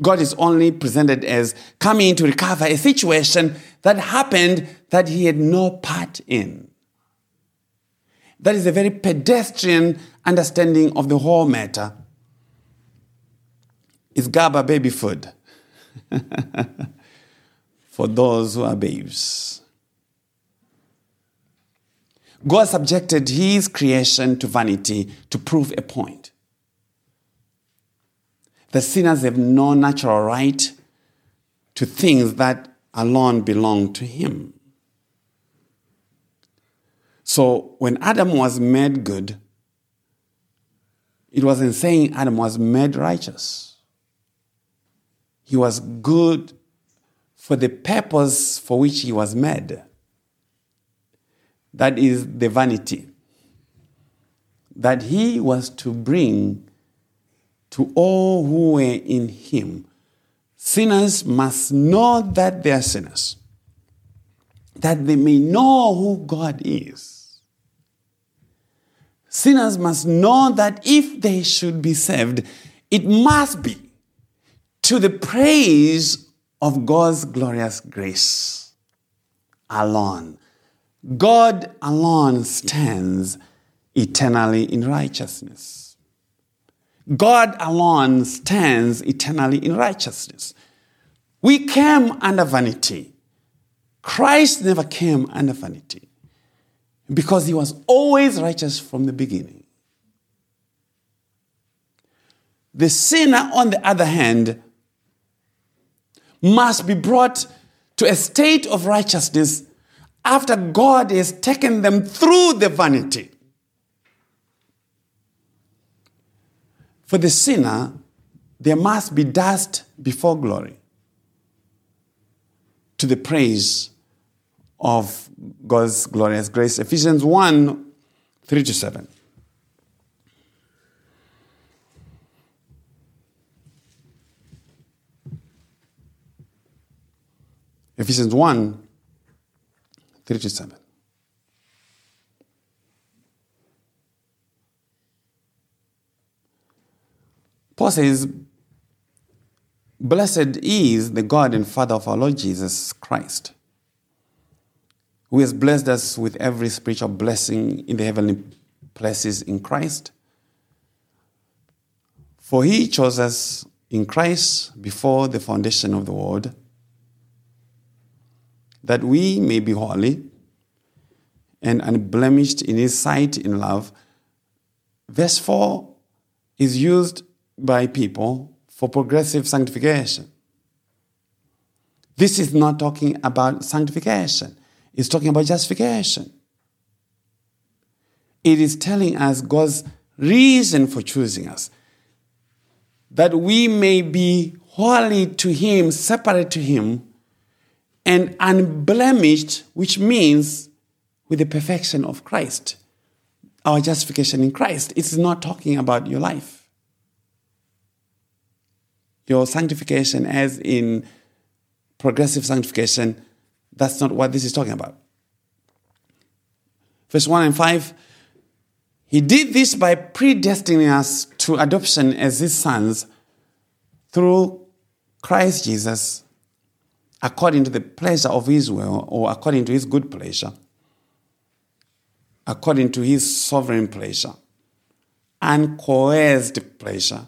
God is only presented as coming to recover a situation that happened that he had no part in. That is a very pedestrian understanding of the whole matter. It's Gerber baby food. for those who are babes. God subjected his creation to vanity to prove a point. The sinners have no natural right to things that alone belong to him. So when Adam was made good, it wasn't saying Adam was made righteous. He was good for the purpose for which he was made. That is the vanity that he was to bring to all who were in him. Sinners must know that they are sinners, that they may know who God is. Sinners must know that if they should be saved, it must be to the praise of God's glorious grace alone. God alone stands eternally in righteousness. God alone stands eternally in righteousness. We came under vanity. Christ never came under vanity because he was always righteous from the beginning. The sinner, on the other hand, must be brought to a state of righteousness after God has taken them through the vanity. For the sinner, there must be dust before glory to the praise of God's glorious grace. Ephesians 1 3 to 7. Ephesians 1 3 to 7. Paul says, Blessed is the God and Father of our Lord Jesus Christ, who has blessed us with every spiritual blessing in the heavenly places in Christ. For he chose us in Christ before the foundation of the world that we may be holy and unblemished in his sight in love. Verse 4 is used by people for progressive sanctification. This is not talking about sanctification, it's talking about justification. it is telling us God's reason for choosing us. That we may be holy to Him, separate to Him, and unblemished, which means with the perfection of Christ, our justification in Christ. It's not talking about your life. Your sanctification, as in progressive sanctification, that's not what this is talking about. Verse 1 and 5 He did this by predestining us to adoption as his sons through Christ Jesus according to the pleasure of his will or according to his good pleasure, according to his sovereign pleasure, uncoerced pleasure,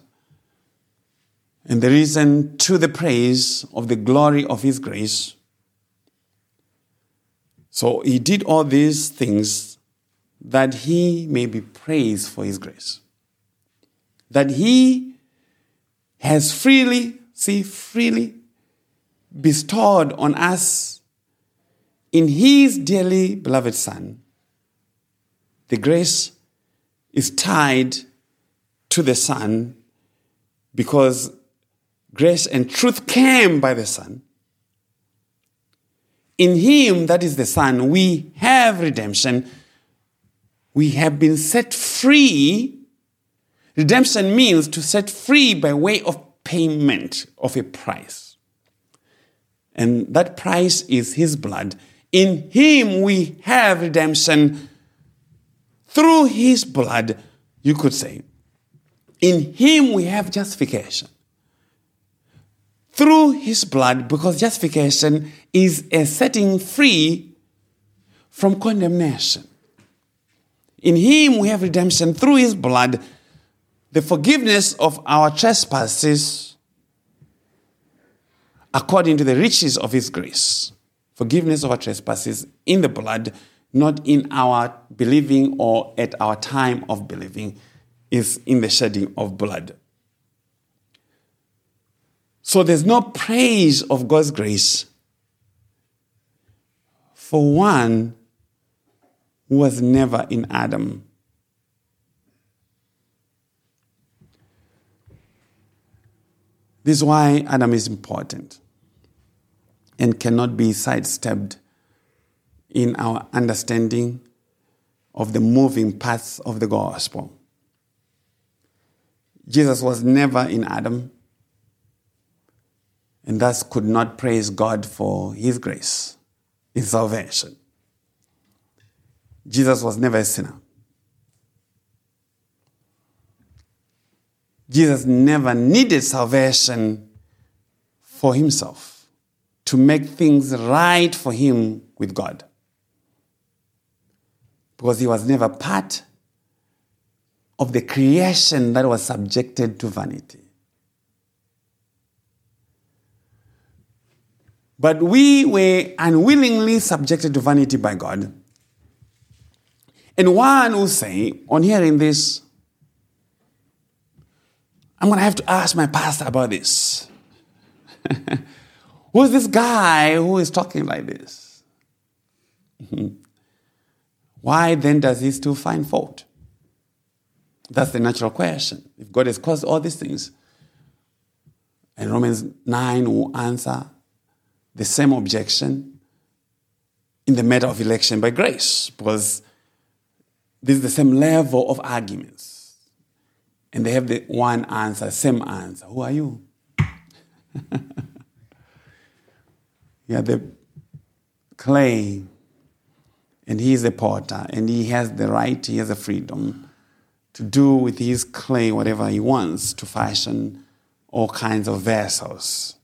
and the reason to the praise of the glory of his grace. So he did all these things that he may be praised for his grace. That he has freely, see, freely bestowed on us in his dearly beloved Son. The grace is tied to the Son because grace and truth came by the Son. In him, that is the Son, we have redemption. We have been set free. Redemption means to set free by way of payment of a price and that price is his blood. In him we have redemption through his blood, you could say. In him we have justification. Through his blood, because justification is a setting free from condemnation. In him we have redemption through his blood, the forgiveness of our trespasses according to the riches of his grace. Forgiveness of our trespasses in the blood, not in our believing or at our time of believing, is in the shedding of blood. So there's no praise of God's grace for one who was never in Adam. This is why Adam is important and cannot be sidestepped in our understanding of the moving parts of the gospel. Jesus was never in Adam and thus could not praise God for his grace in salvation. Jesus was never a sinner. Jesus never needed salvation for himself to make things right for him with God. Because he was never part of the creation that was subjected to vanity. But we were unwillingly subjected to vanity by God. And one will say, on hearing this, I'm going to have to ask my pastor about this. Who's this guy who is talking like this? Why then does he still find fault? That's the natural question. If God has caused all these things, and Romans 9 will answer the same objection in the matter of election by grace, because this is the same level of arguments. And they have the one answer, same answer. Who are you? you the clay, and he is the potter, and he has the right, he has the freedom to do with his clay whatever he wants to fashion all kinds of vessels,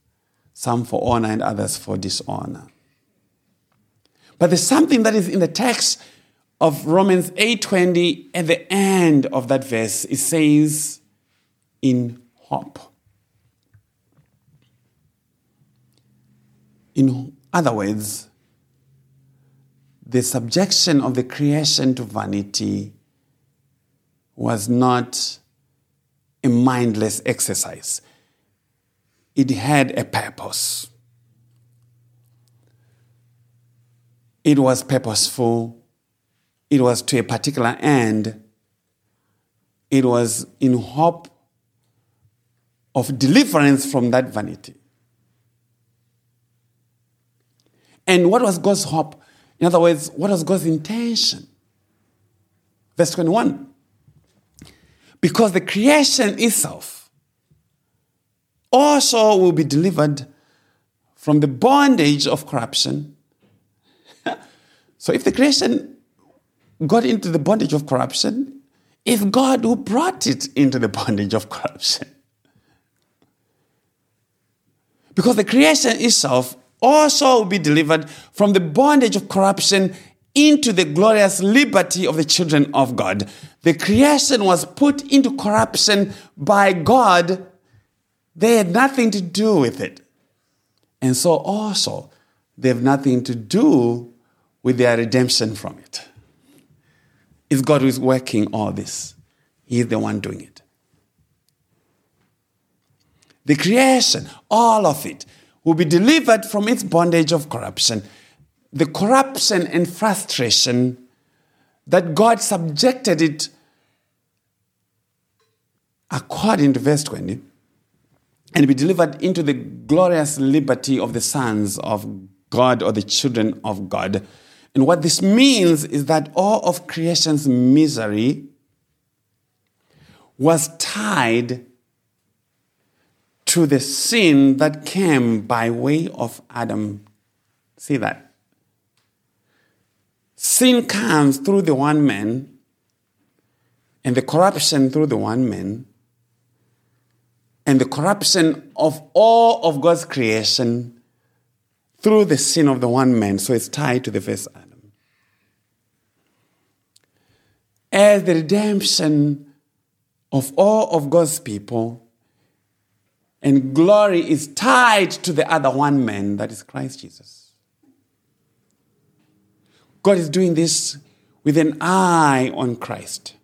some for honor and others for dishonor. But there's something that is in the text of Romans 8:20 at the end of that verse it says in hope. In other words, the subjection of the creation to vanity was not a mindless exercise. It had a purpose. It was purposeful it was to a particular end, it was in hope of deliverance from that vanity. And what was God's hope? In other words, what was God's intention? Verse 21. Because the creation itself also will be delivered from the bondage of corruption. so if the creation got into the bondage of corruption, if God who brought it into the bondage of corruption. Because the creation itself also will be delivered from the bondage of corruption into the glorious liberty of the children of God. The creation was put into corruption by God. They had nothing to do with it. And so also, they have nothing to do with their redemption from it. It's God who is working all this. He is the one doing it. The creation, all of it, will be delivered from its bondage of corruption. The corruption and frustration that God subjected it according to verse 20 and be delivered into the glorious liberty of the sons of God or the children of God. And what this means is that all of creation's misery was tied to the sin that came by way of Adam. See that? Sin comes through the one man, and the corruption through the one man, and the corruption of all of God's creation through the sin of the one man. So it's tied to the first Adam. As the redemption of all of God's people and glory is tied to the other one man, that is Christ Jesus. God is doing this with an eye on Christ.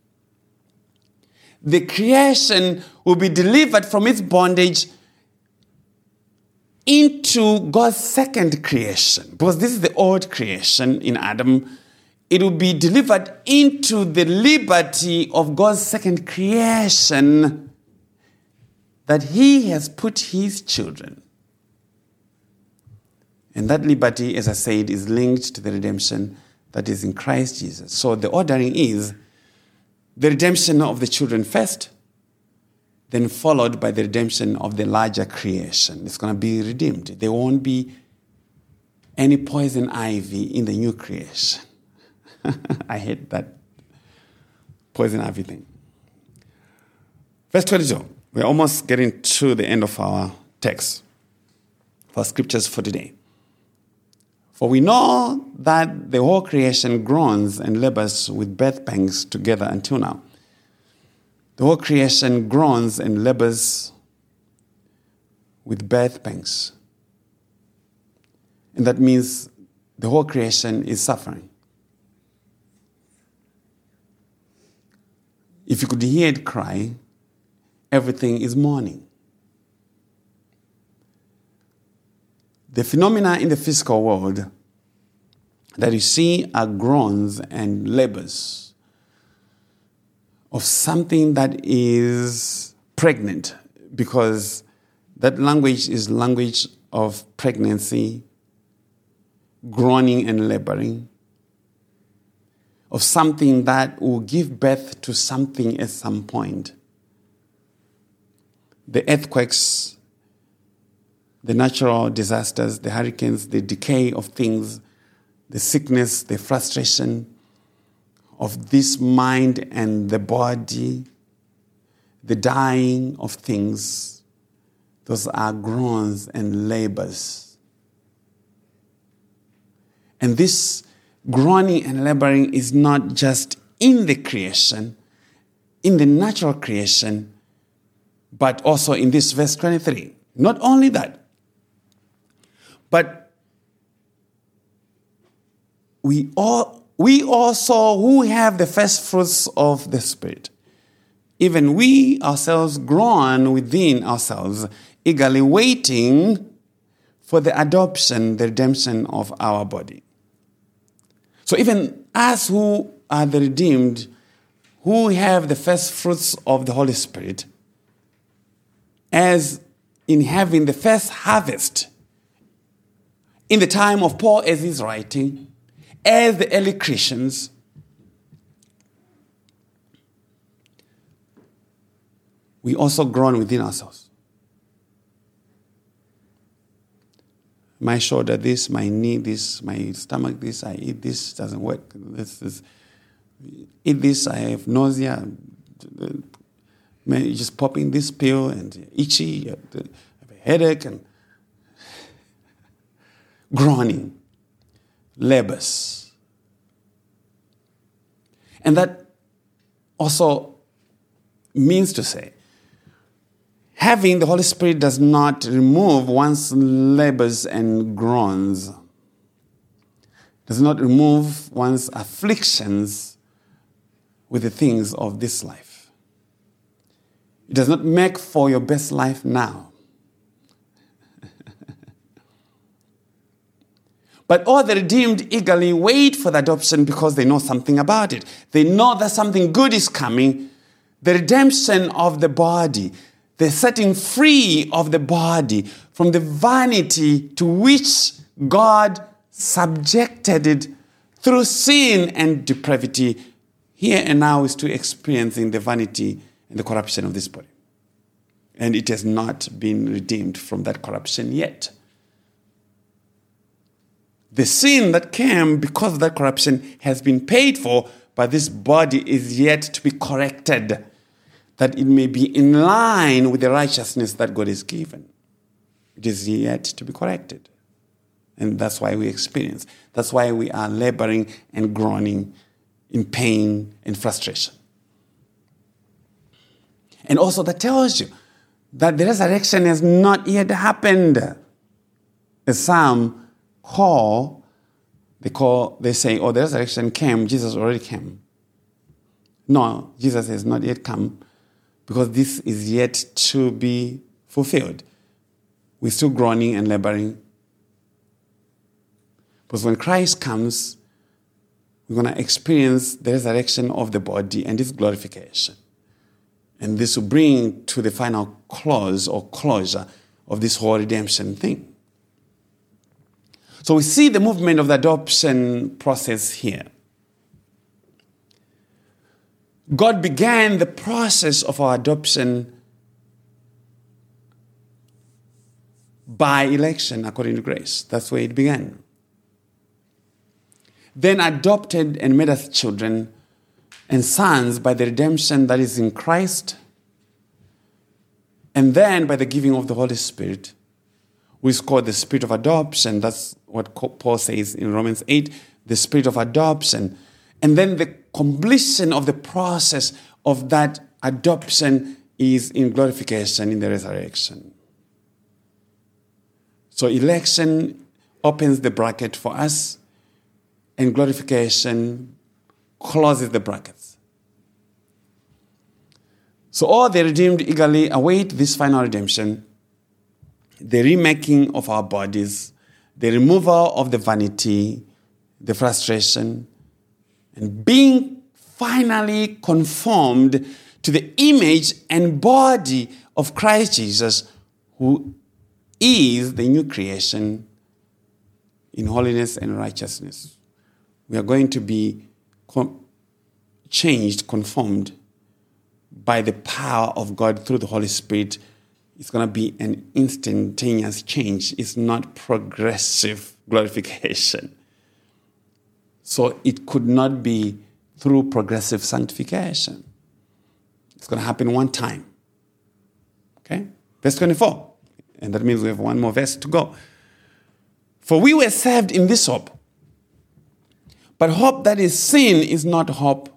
The creation will be delivered from its bondage into God's second creation. Because this is the old creation in Adam. It will be delivered into the liberty of God's second creation that he has put his children. And that liberty, as I said, is linked to the redemption that is in Christ Jesus. So the ordering is the redemption of the children first, then followed by the redemption of the larger creation. It's going to be redeemed. There won't be any poison ivy in the new creation. I hate that poison ivy thing. Verse 22. We're almost getting to the end of our text for scriptures for today. For we know that the whole creation groans and labors with birth pangs together until now. The whole creation groans and labors with birth pangs. And that means the whole creation is suffering. If you could hear it cry, everything is mourning. The phenomena in the physical world that you see are groans and labors of something that is pregnant because that language is language of pregnancy, groaning and laboring, of something that will give birth to something at some point the earthquakes, the natural disasters, the hurricanes, the decay of things, the sickness, the frustration of this mind and the body, the dying of things, those are groans and labors. And this groaning and laboring is not just in the creation, in the natural creation, but also in this verse 23. Not only that, but we all we also who have the first fruits of the Spirit, even we ourselves groan within ourselves, eagerly waiting for the adoption, the redemption of our body. So even us who are the redeemed who have the first fruits of the Holy Spirit as in having the first harvest in the time of Paul as he's writing, as the early Christians, we also groan within ourselves. My shoulder this, my knee this, my stomach this, I eat this, doesn't work. This is, eat this, I have nausea. Man, just popping this pill and itchy, have a headache and groaning, labors. And that also means to say, having the Holy Spirit does not remove one's labors and groans, does not remove one's afflictions with the things of this life. It does not make for your best life now. But all the redeemed eagerly wait for the adoption because they know something about it. They know that something good is coming the redemption of the body, the setting free of the body from the vanity to which God subjected it through sin and depravity. Here and now is to experiencing the vanity and the corruption of this body. And it has not been redeemed from that corruption yet the sin that came because of that corruption has been paid for, but this body is yet to be corrected, that it may be in line with the righteousness that God has given. It is yet to be corrected. And that's why we experience. That's why we are laboring and groaning in pain and frustration. And also, that tells you that the resurrection has not yet happened. The psalm call, they call, they say, oh, the resurrection came, Jesus already came. No, Jesus has not yet come because this is yet to be fulfilled. We're still groaning and laboring. Because when Christ comes, we're going to experience the resurrection of the body and its glorification. And this will bring to the final close or closure of this whole redemption thing. So we see the movement of the adoption process here. God began the process of our adoption by election according to grace. That's where it began. Then adopted and made us children and sons by the redemption that is in Christ, and then by the giving of the Holy Spirit which is called the spirit of adoption. That's what Paul says in Romans 8 the spirit of adoption. And then the completion of the process of that adoption is in glorification in the resurrection. So, election opens the bracket for us, and glorification closes the brackets. So, all the redeemed eagerly await this final redemption the remaking of our bodies, the removal of the vanity, the frustration, and being finally conformed to the image and body of Christ Jesus, who is the new creation in holiness and righteousness. We are going to be changed, conformed by the power of God through the Holy Spirit it's going to be an instantaneous change. It's not progressive glorification. So it could not be through progressive sanctification. It's going to happen one time. Okay? Verse 24. And that means we have one more verse to go. For we were saved in this hope. But hope that is seen is not hope.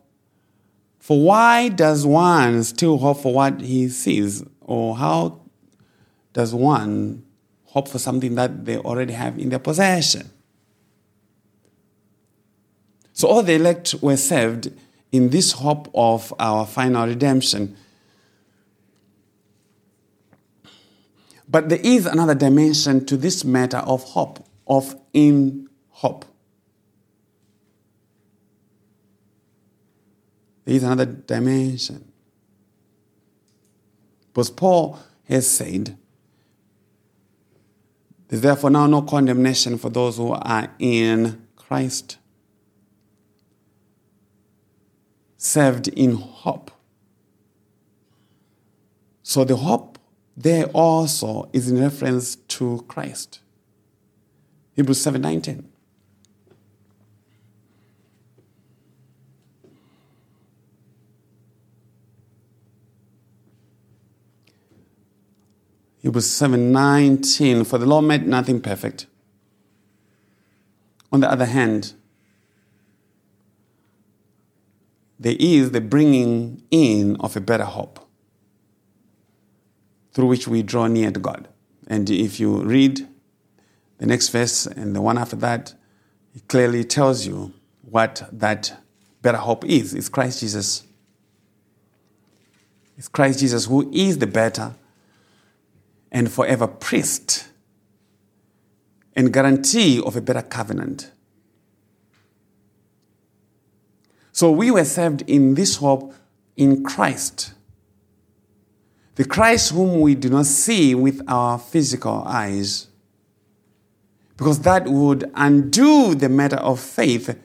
For why does one still hope for what he sees? Or how does one hope for something that they already have in their possession? So all the elect were saved in this hope of our final redemption. But there is another dimension to this matter of hope, of in hope. There is another dimension. Because Paul has said, There's therefore now no condemnation for those who are in Christ, saved in hope. So the hope there also is in reference to Christ. Hebrews 7 9 10. Hebrews 7 19. For the law made nothing perfect. On the other hand, there is the bringing in of a better hope through which we draw near to God. And if you read the next verse and the one after that, it clearly tells you what that better hope is. It's Christ Jesus. It's Christ Jesus who is the better and forever priest and guarantee of a better covenant. So we were saved in this hope in Christ the Christ whom we do not see with our physical eyes, because that would undo the matter of faith.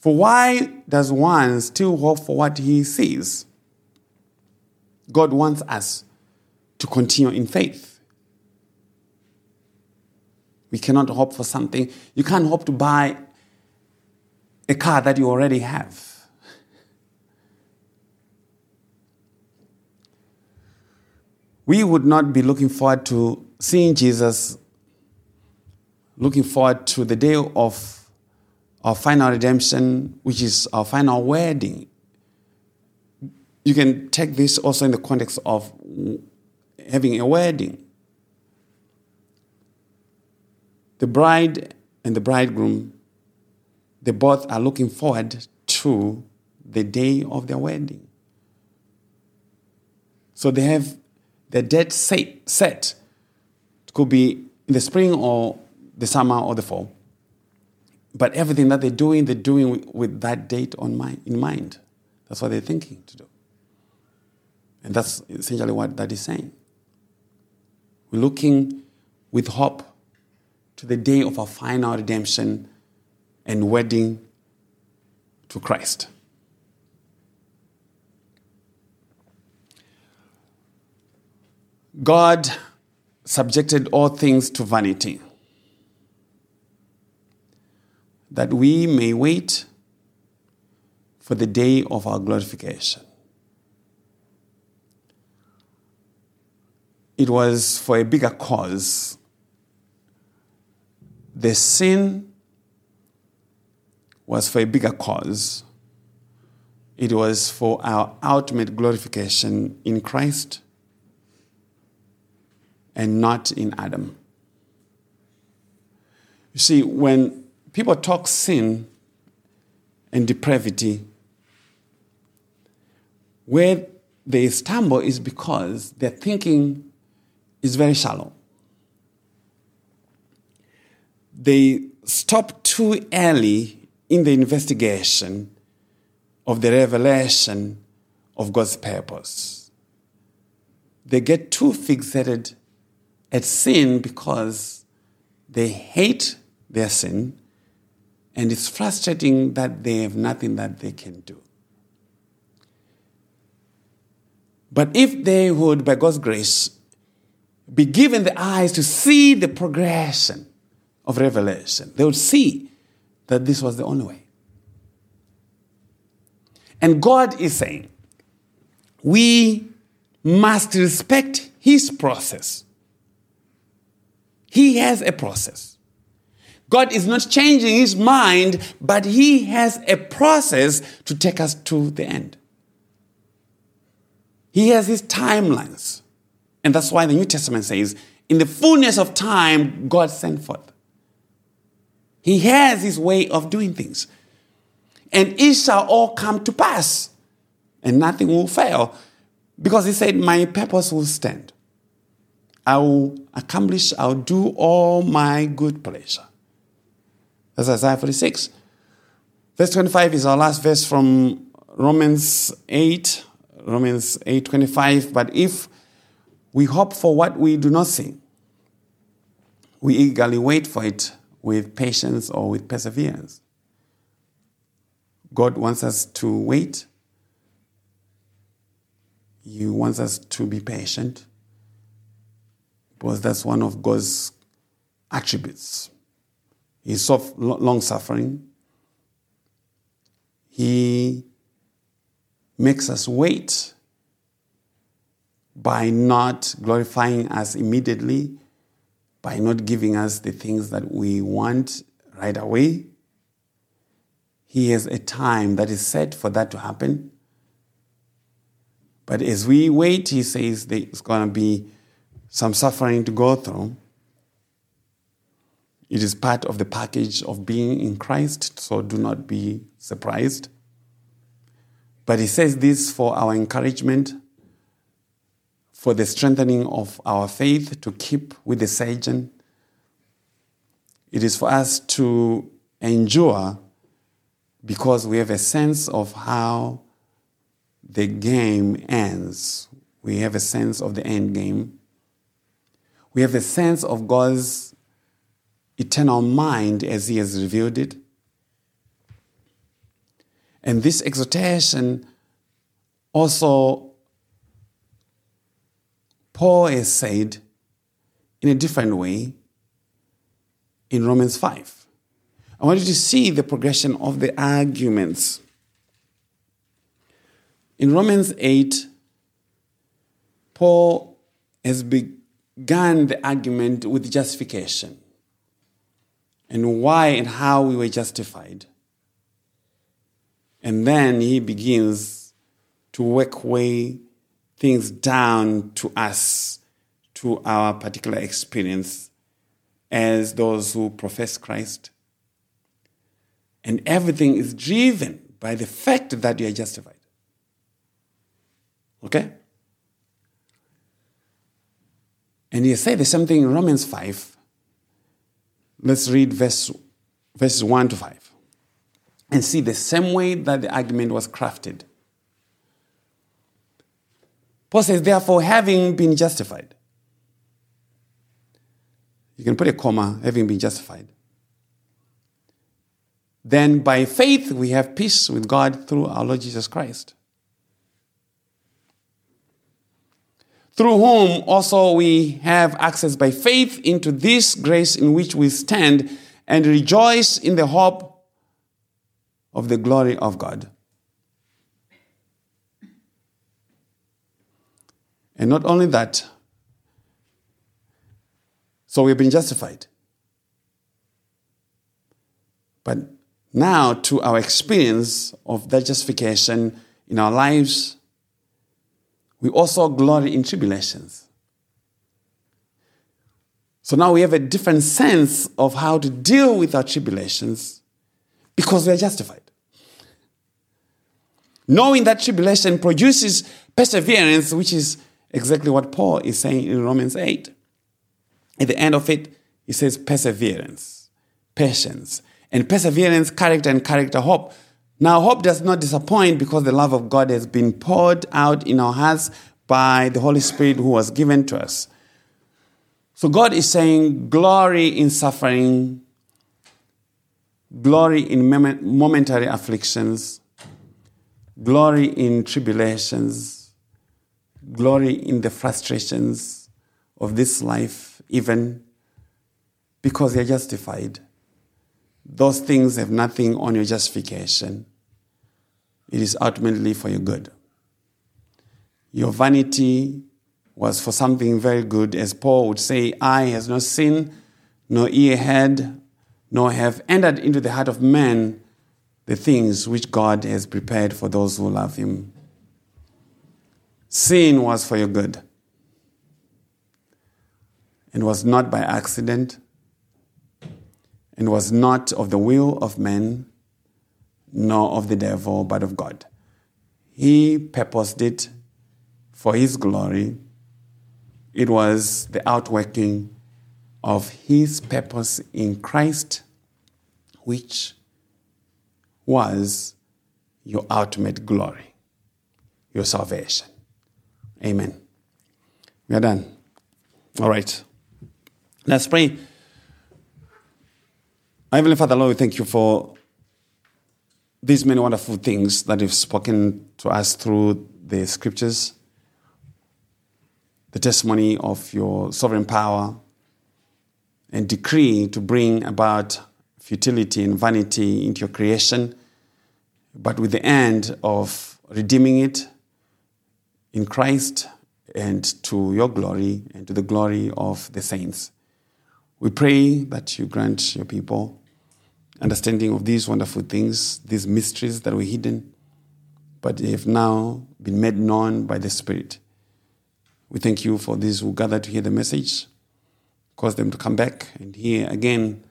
For why does one still hope for what he sees? God wants us to continue in faith. We cannot hope for something. You can't hope to buy a car that you already have. we would not be looking forward to seeing Jesus, looking forward to the day of our final redemption, which is our final wedding. You can take this also in the context of having a wedding. The bride and the bridegroom, they both are looking forward to the day of their wedding. So they have the date set, set it could be in the spring or the summer or the fall. But everything that they're doing, they're doing with, that date on in mind. That's what they're thinking to do. And that's essentially what that is saying. We're looking with hope to the day of our final redemption and wedding to Christ. God subjected all things to vanity, that we may wait for the day of our glorification. It was for a bigger cause. The sin was for a bigger cause. It was for our ultimate glorification in Christ and not in Adam. You see, when people talk sin and depravity, where they stumble is because their thinking is very shallow. They stop too early in the investigation of the revelation of God's purpose. They get too fixated at sin because they hate their sin and it's frustrating that they have nothing that they can do. But if they would, by God's grace, be given the eyes to see the progression of revelation, they would see that this was the only way. And God is saying, we must respect His process. He has a process. God is not changing his mind, but he has a process to take us to the end. He has his timelines. And that's why the New Testament says, in the fullness of time, God sent forth. He has his way of doing things. And it shall all come to pass, and nothing will fail, because he said, My purpose will stand. I will accomplish, I'll do all my good pleasure. That's Isaiah 46. Verse 25 is our last verse from Romans 8, Romans 8:25, but if we hope for what we do not see, we eagerly wait for it with patience or with perseverance. God wants us to wait. He wants us to be patient because that's one of God's attributes. He's long suffering. He makes us wait by not glorifying us immediately, by not giving us the things that we want right away. He has a time that is set for that to happen. But as we wait, he says there's going to be some suffering to go through. It is part of the package of being in Christ, so do not be surprised. But he says this for our encouragement, for the strengthening of our faith to keep with the surgeon. It is for us to endure because we have a sense of how the game ends. We have a sense of the end game. We have a sense of God's eternal mind as He has revealed it. And this exhortation also, Paul has said in a different way in Romans 5. I want you to see the progression of the arguments. In Romans 8, Paul has begun the argument with justification and why and how we were justified. And then he begins to work way things down to us, to our particular experience as those who profess Christ. And everything is driven by the fact that you are justified. Okay? And he said the same thing in Romans 5. Let's read verse, verses 1 to 5 and see the same way that the argument was crafted. Paul says, therefore, having been justified, you can put a comma, having been justified. Then by faith we have peace with God through our Lord Jesus Christ. through whom also we have access by faith into this grace in which we stand and rejoice in the hope of the glory of God. And not only that, so we've been justified. But now, to our experience of that justification in our lives, we also glory in tribulations. So now we have a different sense of how to deal with our tribulations because we are justified. Knowing that tribulation produces perseverance, which is exactly what Paul is saying in Romans 8. At the end of it, he says perseverance, patience, and perseverance, character, and character, hope. Now, hope does not disappoint because the love of God has been poured out in our hearts by the Holy Spirit who was given to us. So, God is saying, glory in suffering, glory in momentary afflictions, glory in tribulations, glory in the frustrations of this life, even because you're justified. Those things have nothing on your justification. It is ultimately for your good. Your vanity was for something very good, as Paul would say, Eye has not seen, nor ear heard, nor have entered into the heart of man the things which God has prepared for those who love him. Sin was for your good It was not by accident It was not of the will of men nor of the devil, but of God. He purposed it for his glory. It was the outworking of his purpose in Christ, which was your ultimate glory, your salvation. Amen. We are done. All right. Let's pray. Heavenly Father, Lord, we thank you for these many wonderful things that you've spoken to us through the scriptures, the testimony of your sovereign power, and decree to bring about futility and vanity into your creation, but with the end of redeeming it in Christ and to your glory and to the glory of the saints. We pray that you grant your people understanding of these wonderful things, these mysteries that were hidden, but have now been made known by the Spirit. We thank you for these who gather to hear the message. Cause them to come back and hear again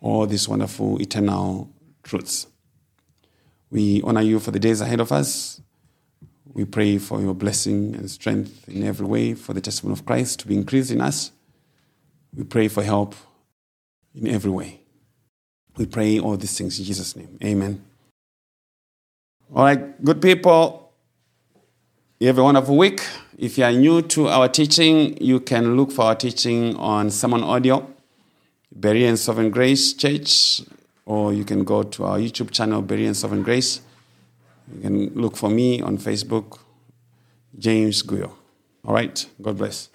all these wonderful eternal truths. We honor you for the days ahead of us. We pray for your blessing and strength in every way for the testimony of Christ to be increased in us. We pray for help in every way. We pray all these things in Jesus' name. Amen. All right, good people. You have a wonderful week. If you are new to our teaching, you can look for our teaching on Sermon Audio, Berean Sovereign Grace Church, or you can go to our YouTube channel, Berean Sovereign Grace. You can look for me on Facebook, James Guyo. All right, God bless.